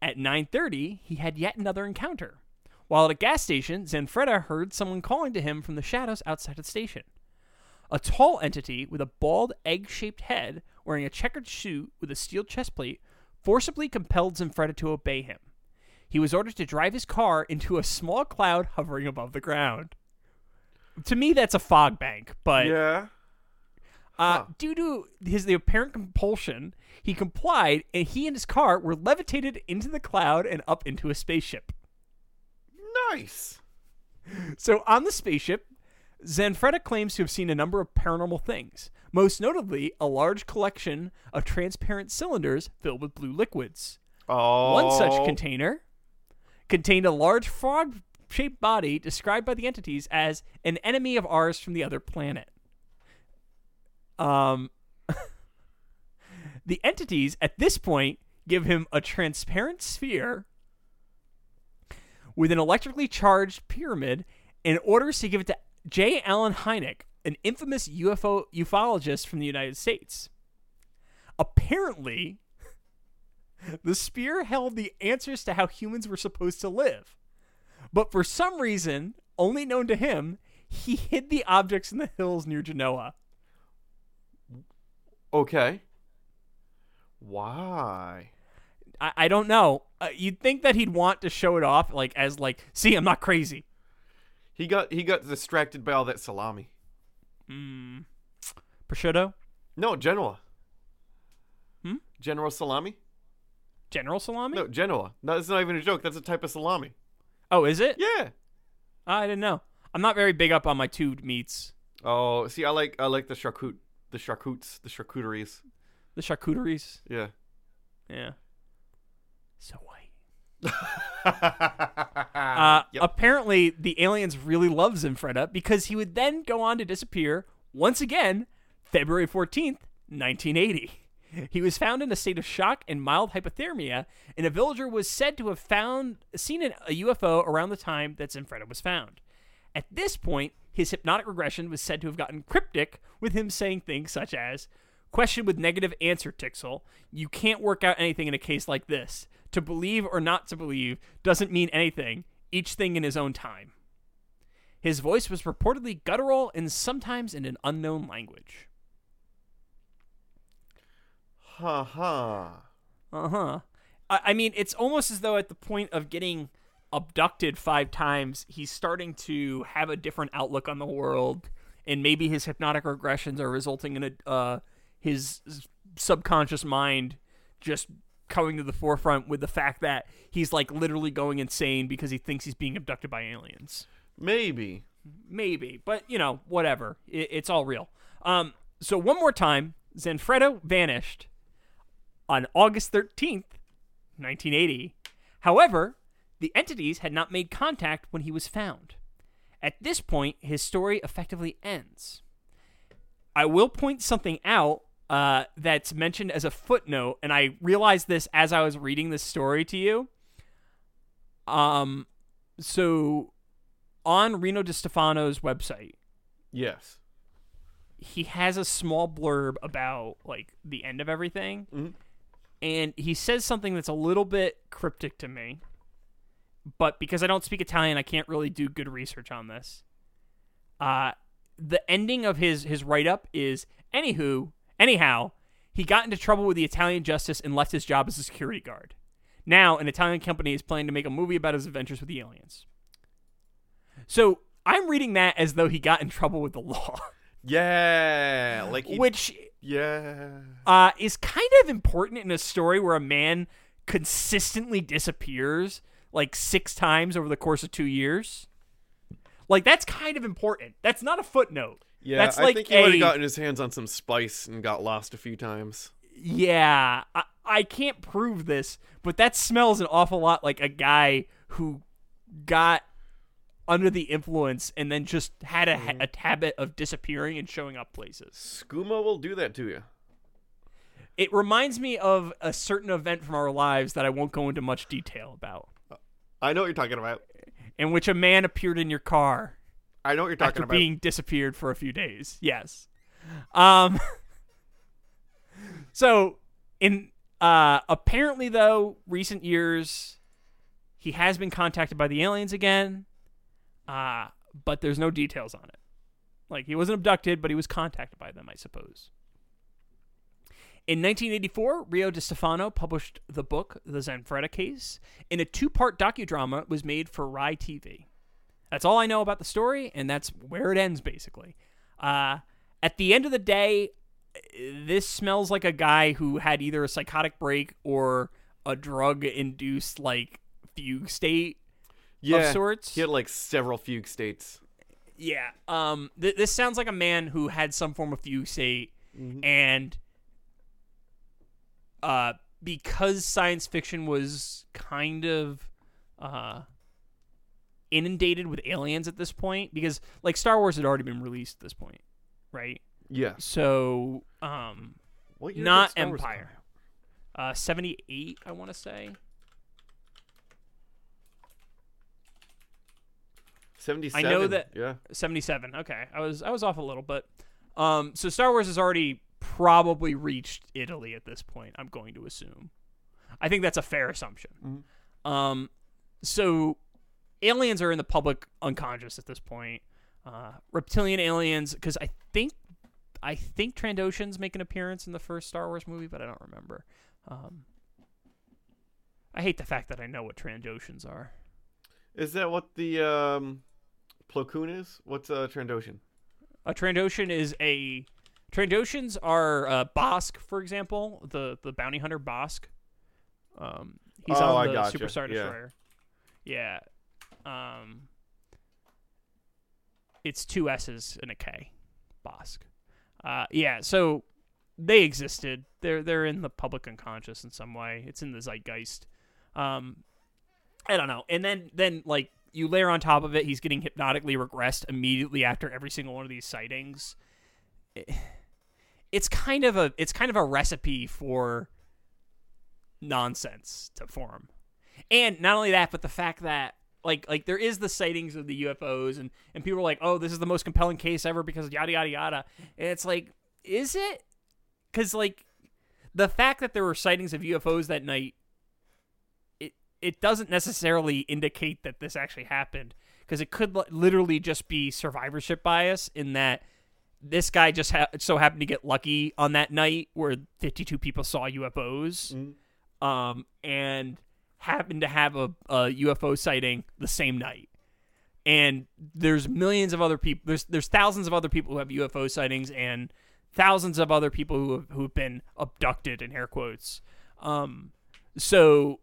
Speaker 1: at 9:30, he had yet another encounter. While at a gas station, Zanfretta heard someone calling to him from the shadows outside the station. A tall entity with a bald, egg-shaped head, wearing a checkered suit with a steel chest plate, forcibly compelled Zanfretta to obey him. He was ordered to drive his car into a small cloud hovering above the ground. To me, that's a fog bank, but
Speaker 2: Yeah.
Speaker 1: uh,
Speaker 2: Huh.
Speaker 1: due to his the apparent compulsion, he complied, and he and his car were levitated into the cloud and up into a spaceship.
Speaker 2: Nice.
Speaker 1: So on the spaceship, Zanfretta claims to have seen a number of paranormal things, most notably a large collection of transparent cylinders filled with blue liquids.
Speaker 2: Oh.
Speaker 1: One such container contained a large frog shaped body described by the entities as an enemy of ours from the other planet. Um, the entities at this point give him a transparent sphere with an electrically charged pyramid in orders to give it to J. Allen Hynek, an infamous UFO ufologist from the United States. Apparently, the spear held the answers to how humans were supposed to live. But for some reason, only known to him, he hid the objects in the hills near Genoa.
Speaker 2: Okay. Why?
Speaker 1: I, I don't know. Uh, you'd think that he'd want to show it off, like as like, see, I'm not crazy.
Speaker 2: He got he got distracted by all that salami. Hmm.
Speaker 1: Prosciutto,
Speaker 2: No, Genoa.
Speaker 1: Hmm?
Speaker 2: General salami?
Speaker 1: General Salami.
Speaker 2: No, Genoa. No, that's not even a joke. That's a type of salami.
Speaker 1: Oh, is it?
Speaker 2: Yeah.
Speaker 1: I didn't know. I'm not very big up on my tubed meats.
Speaker 2: Oh, see, I like I like the charcut, the charcutes, the charcuteries.
Speaker 1: The charcuteries.
Speaker 2: Yeah.
Speaker 1: Yeah. So white. Uh,
Speaker 2: Yep.
Speaker 1: Apparently, the aliens really love Zanfretta because he would then go on to disappear once again, February 14th, 1980. He was found in a state of shock and mild hypothermia, and a villager was said to have found seen a UFO around the time that Zanfretta was found. At this point, his hypnotic regression was said to have gotten cryptic, with him saying things such as, Question with negative answer, Tixel. You can't work out anything in a case like this. To believe or not to believe doesn't mean anything, each thing in his own time. His voice was reportedly guttural and sometimes in an unknown language.
Speaker 2: Ha ha.
Speaker 1: Uh huh. I, I mean, it's almost as though at the point of getting abducted five times, he's starting to have a different outlook on the world, and maybe his hypnotic regressions are resulting in a uh, his subconscious mind just coming to the forefront with the fact that he's like literally going insane because he thinks he's being abducted by aliens.
Speaker 2: Maybe.
Speaker 1: maybe but you know whatever it, it's all real um so one more time Zanfretta vanished on august 13th 1980 however the entities had not made contact when he was found. At this point his story effectively ends. I will point something out uh, that's mentioned as a footnote and i realized this as i was reading this story to you. Um so on Rino Di Stefano's website,
Speaker 2: Yes.
Speaker 1: he has a small blurb about like the end of everything,
Speaker 2: Mhm.
Speaker 1: And he says something that's a little bit cryptic to me. But because I don't speak Italian, I can't really do good research on this. Uh, the ending of his his write up is anywho, anyhow, he got into trouble with the Italian justice and left his job as a security guard. Now, an Italian company is planning to make a movie about his adventures with the aliens. So I'm reading that as though he got in trouble with the law,
Speaker 2: Yeah. Like he,
Speaker 1: which
Speaker 2: Yeah.
Speaker 1: uh, is kind of important in a story where a man consistently disappears like six times over the course of two years. Like that's kind of important. That's not a footnote.
Speaker 2: Yeah.
Speaker 1: that's
Speaker 2: I
Speaker 1: like
Speaker 2: think he would have gotten his hands on some spice and got lost a few times.
Speaker 1: Yeah, I, I can't prove this, but that smells an awful lot like a guy who got under the influence and then just had a, a habit of disappearing and showing up places.
Speaker 2: Skooma will do that to you.
Speaker 1: It reminds me of a certain event from our lives that I won't go into much detail about,
Speaker 2: I know what you're talking about.
Speaker 1: in which a man appeared in your car
Speaker 2: I know what you're talking
Speaker 1: after
Speaker 2: about.
Speaker 1: being disappeared for a few days. Yes. Um So in uh apparently though recent years he has been contacted by the aliens again. Uh but there's no details on it. Like he wasn't abducted, but he was contacted by them, I suppose. In 1984, Rino Di Stefano published the book The Zanfretta Case, and a two-part docudrama was made for Rai TV. That's all I know about the story, and that's where it ends, basically. Uh, at the end of the day, this smells like a guy who had either a psychotic break or a drug-induced like fugue state
Speaker 2: yeah,
Speaker 1: sorts.
Speaker 2: He had like several fugue states.
Speaker 1: Yeah. Um. Th- this sounds like a man who had some form of fugue state, and uh, because science fiction was kind of uh inundated with aliens at this point, because like Star Wars had already been released at this point, right?
Speaker 2: Yeah.
Speaker 1: So, um,
Speaker 2: What
Speaker 1: not
Speaker 2: Star Wars come
Speaker 1: Empire. Uh, seventy eight, I want to say.
Speaker 2: 77.
Speaker 1: I know that-
Speaker 2: Yeah.
Speaker 1: 77 okay. I was i was off a little but um so star wars has already probably reached italy at this point i'm going to assume. I think that's a fair assumption. Um so aliens are in the public unconscious at this point. Uh reptilian aliens because i think i think trandoshans make an appearance in the first star wars movie but i don't remember. Um i hate the fact that i know what trandoshans are.
Speaker 2: Is that what the um, Plo Koon is? What's uh, Trandoshan?
Speaker 1: A Trandoshan is a Trandoshans are uh, Bossk, for example, the the bounty hunter Bossk. Um, he's
Speaker 2: Oh, I
Speaker 1: on the
Speaker 2: gotcha.
Speaker 1: Superstar
Speaker 2: Yeah.
Speaker 1: Destroyer. Yeah. Um, it's two S's and a K. Bossk. Uh, yeah. So they existed. They're they're in the public unconscious in some way. It's in the zeitgeist. Um, I don't know. And then then like you layer on top of it, he's getting hypnotically regressed immediately after every single one of these sightings. It- it's kind of a it's kind of a recipe for nonsense to form. And not only that, but the fact that like like there is the sightings of the UFOs and and people are like, "Oh, this is the most compelling case ever because yada yada yada." And it's like, is it? Cuz like the fact that there were sightings of UFOs that night it doesn't necessarily indicate that this actually happened because it could li- literally just be survivorship bias in that this guy just ha- so happened to get lucky on that night where 52 people saw UFOs um, and happened to have a, a UFO sighting the same night. And there's millions of other people. There's there's thousands of other people who have UFO sightings, and thousands of other people who have, who've been abducted in air quotes. Um, so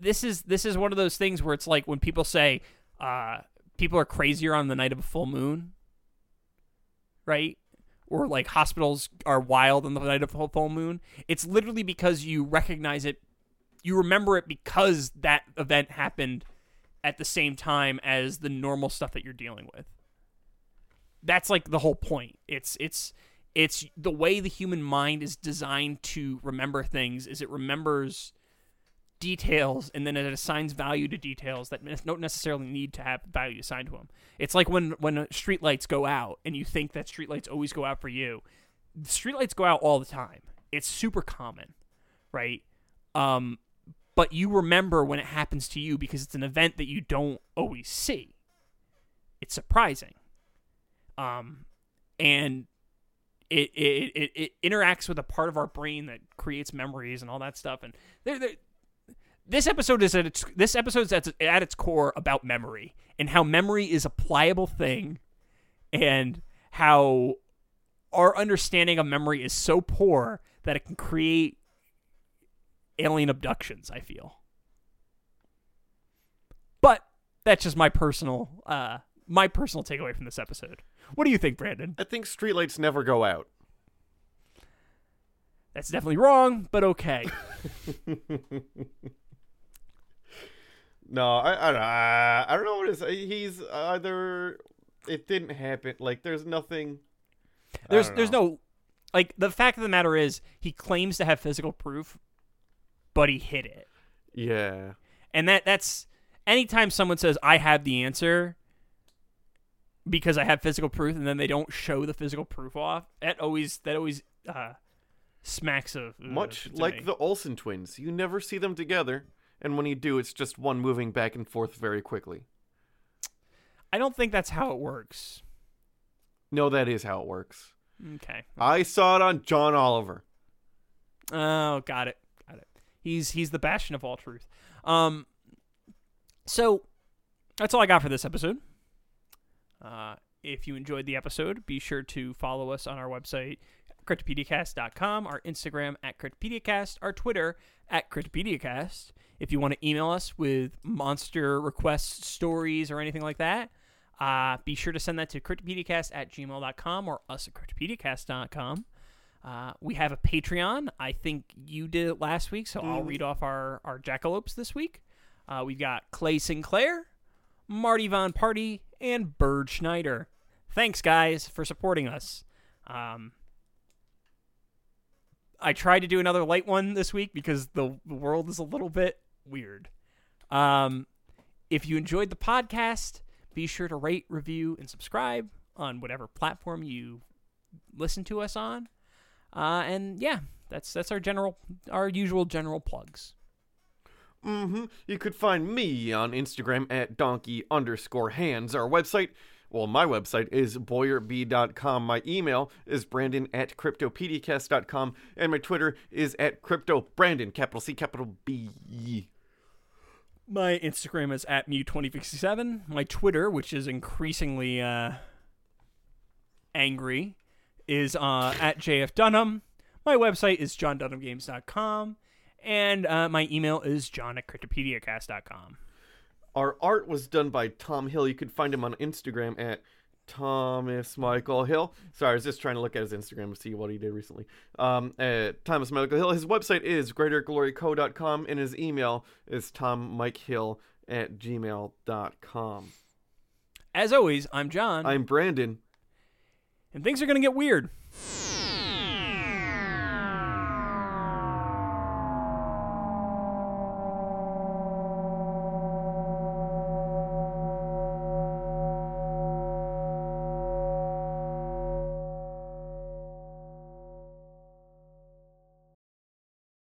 Speaker 1: this is this is one of those things where it's like when people say uh, people are crazier on the night of a full moon, right? Or like hospitals are wild on the night of a full moon. It's literally because you recognize it, you remember it because that event happened at the same time as the normal stuff that you're dealing with. That's like the whole point. It's it's it's the way the human mind is designed to remember things is it remembers details and then it assigns value to details that don't necessarily need to have value assigned to them. It's like when when streetlights go out and you think that streetlights always go out for you. Streetlights go out all the time. It's super common, right? Um, but you remember when it happens to you because it's an event that you don't always see. It's surprising. Um, and it, it, it, it interacts with a part of our brain that creates memories and all that stuff. And there, there, this episode is at its this episode is at, at its core about memory and how memory is a pliable thing, and how our understanding of memory is so poor that it can create alien abductions. I feel, but that's just my personal uh my personal takeaway from this episode. What do you think, Brandon?
Speaker 2: I think streetlights never go out.
Speaker 1: That's definitely wrong, but okay.
Speaker 2: No, I I don't, I don't know what it is. He's either it didn't happen. Like there's nothing.
Speaker 1: There's there's no like the fact of the matter is he claims to have physical proof, but he hid it.
Speaker 2: Yeah.
Speaker 1: And that that's anytime someone says I have the answer because I have physical proof and then they don't show the physical proof off, that always that always uh smacks of uh,
Speaker 2: Much like
Speaker 1: me.
Speaker 2: the Olsen twins, you never see them together, and when you do, it's just one moving back and forth very quickly.
Speaker 1: I don't think that's how it works.
Speaker 2: No, that is how it works.
Speaker 1: Okay.
Speaker 2: I saw it on John Oliver.
Speaker 1: Oh, got it. Got it. He's he's the bastion of all truth. Um so that's all I got for this episode. Uh if you enjoyed the episode, be sure to follow us on our website, cryptopediacast.com, our Instagram at cryptopediacast, our Twitter at cryptopediacast. If you want to email us with monster requests, stories, or anything like that, uh, be sure to send that to cryptopediacast at gmail.com or us at cryptopediacast.com. Uh, we have a Patreon. I think you did it last week, so I'll read off our, our jackalopes this week. Uh, we've got Clay Sinclair, Marty Von Party, and Bird Schneider. Thanks, guys, for supporting us. Um, I tried to do another light one this week because the, world is a little bit weird. Um, if you enjoyed the podcast, be sure to rate, review, and subscribe on whatever platform you listen to us on. Uh, and yeah, that's that's our general, our usual general plugs.
Speaker 2: Mm-hmm. You could find me on Instagram at donkey underscore hands. Our website, well, my website is boyerb.com. My email is brandon at cryptopediacast.com. And my Twitter is at cryptobrandon, capital C, capital B.
Speaker 1: My Instagram is at mew2067. My Twitter, which is increasingly uh, angry, is uh, at JF Dunham. My website is johndunhamgames.com. And uh, my email is john at cryptopediacast.com.
Speaker 2: Our art was done by Tom Hill. You could find him on Instagram at Thomas Michael Hill. Sorry, I was just trying to look at his Instagram to see what he did recently. Um, at Thomas Michael Hill. His website is greatergloryco.com and his email is tommikehill at gmail.com.
Speaker 1: As always, I'm John,
Speaker 2: I'm Brandon.
Speaker 1: and things are going to get weird.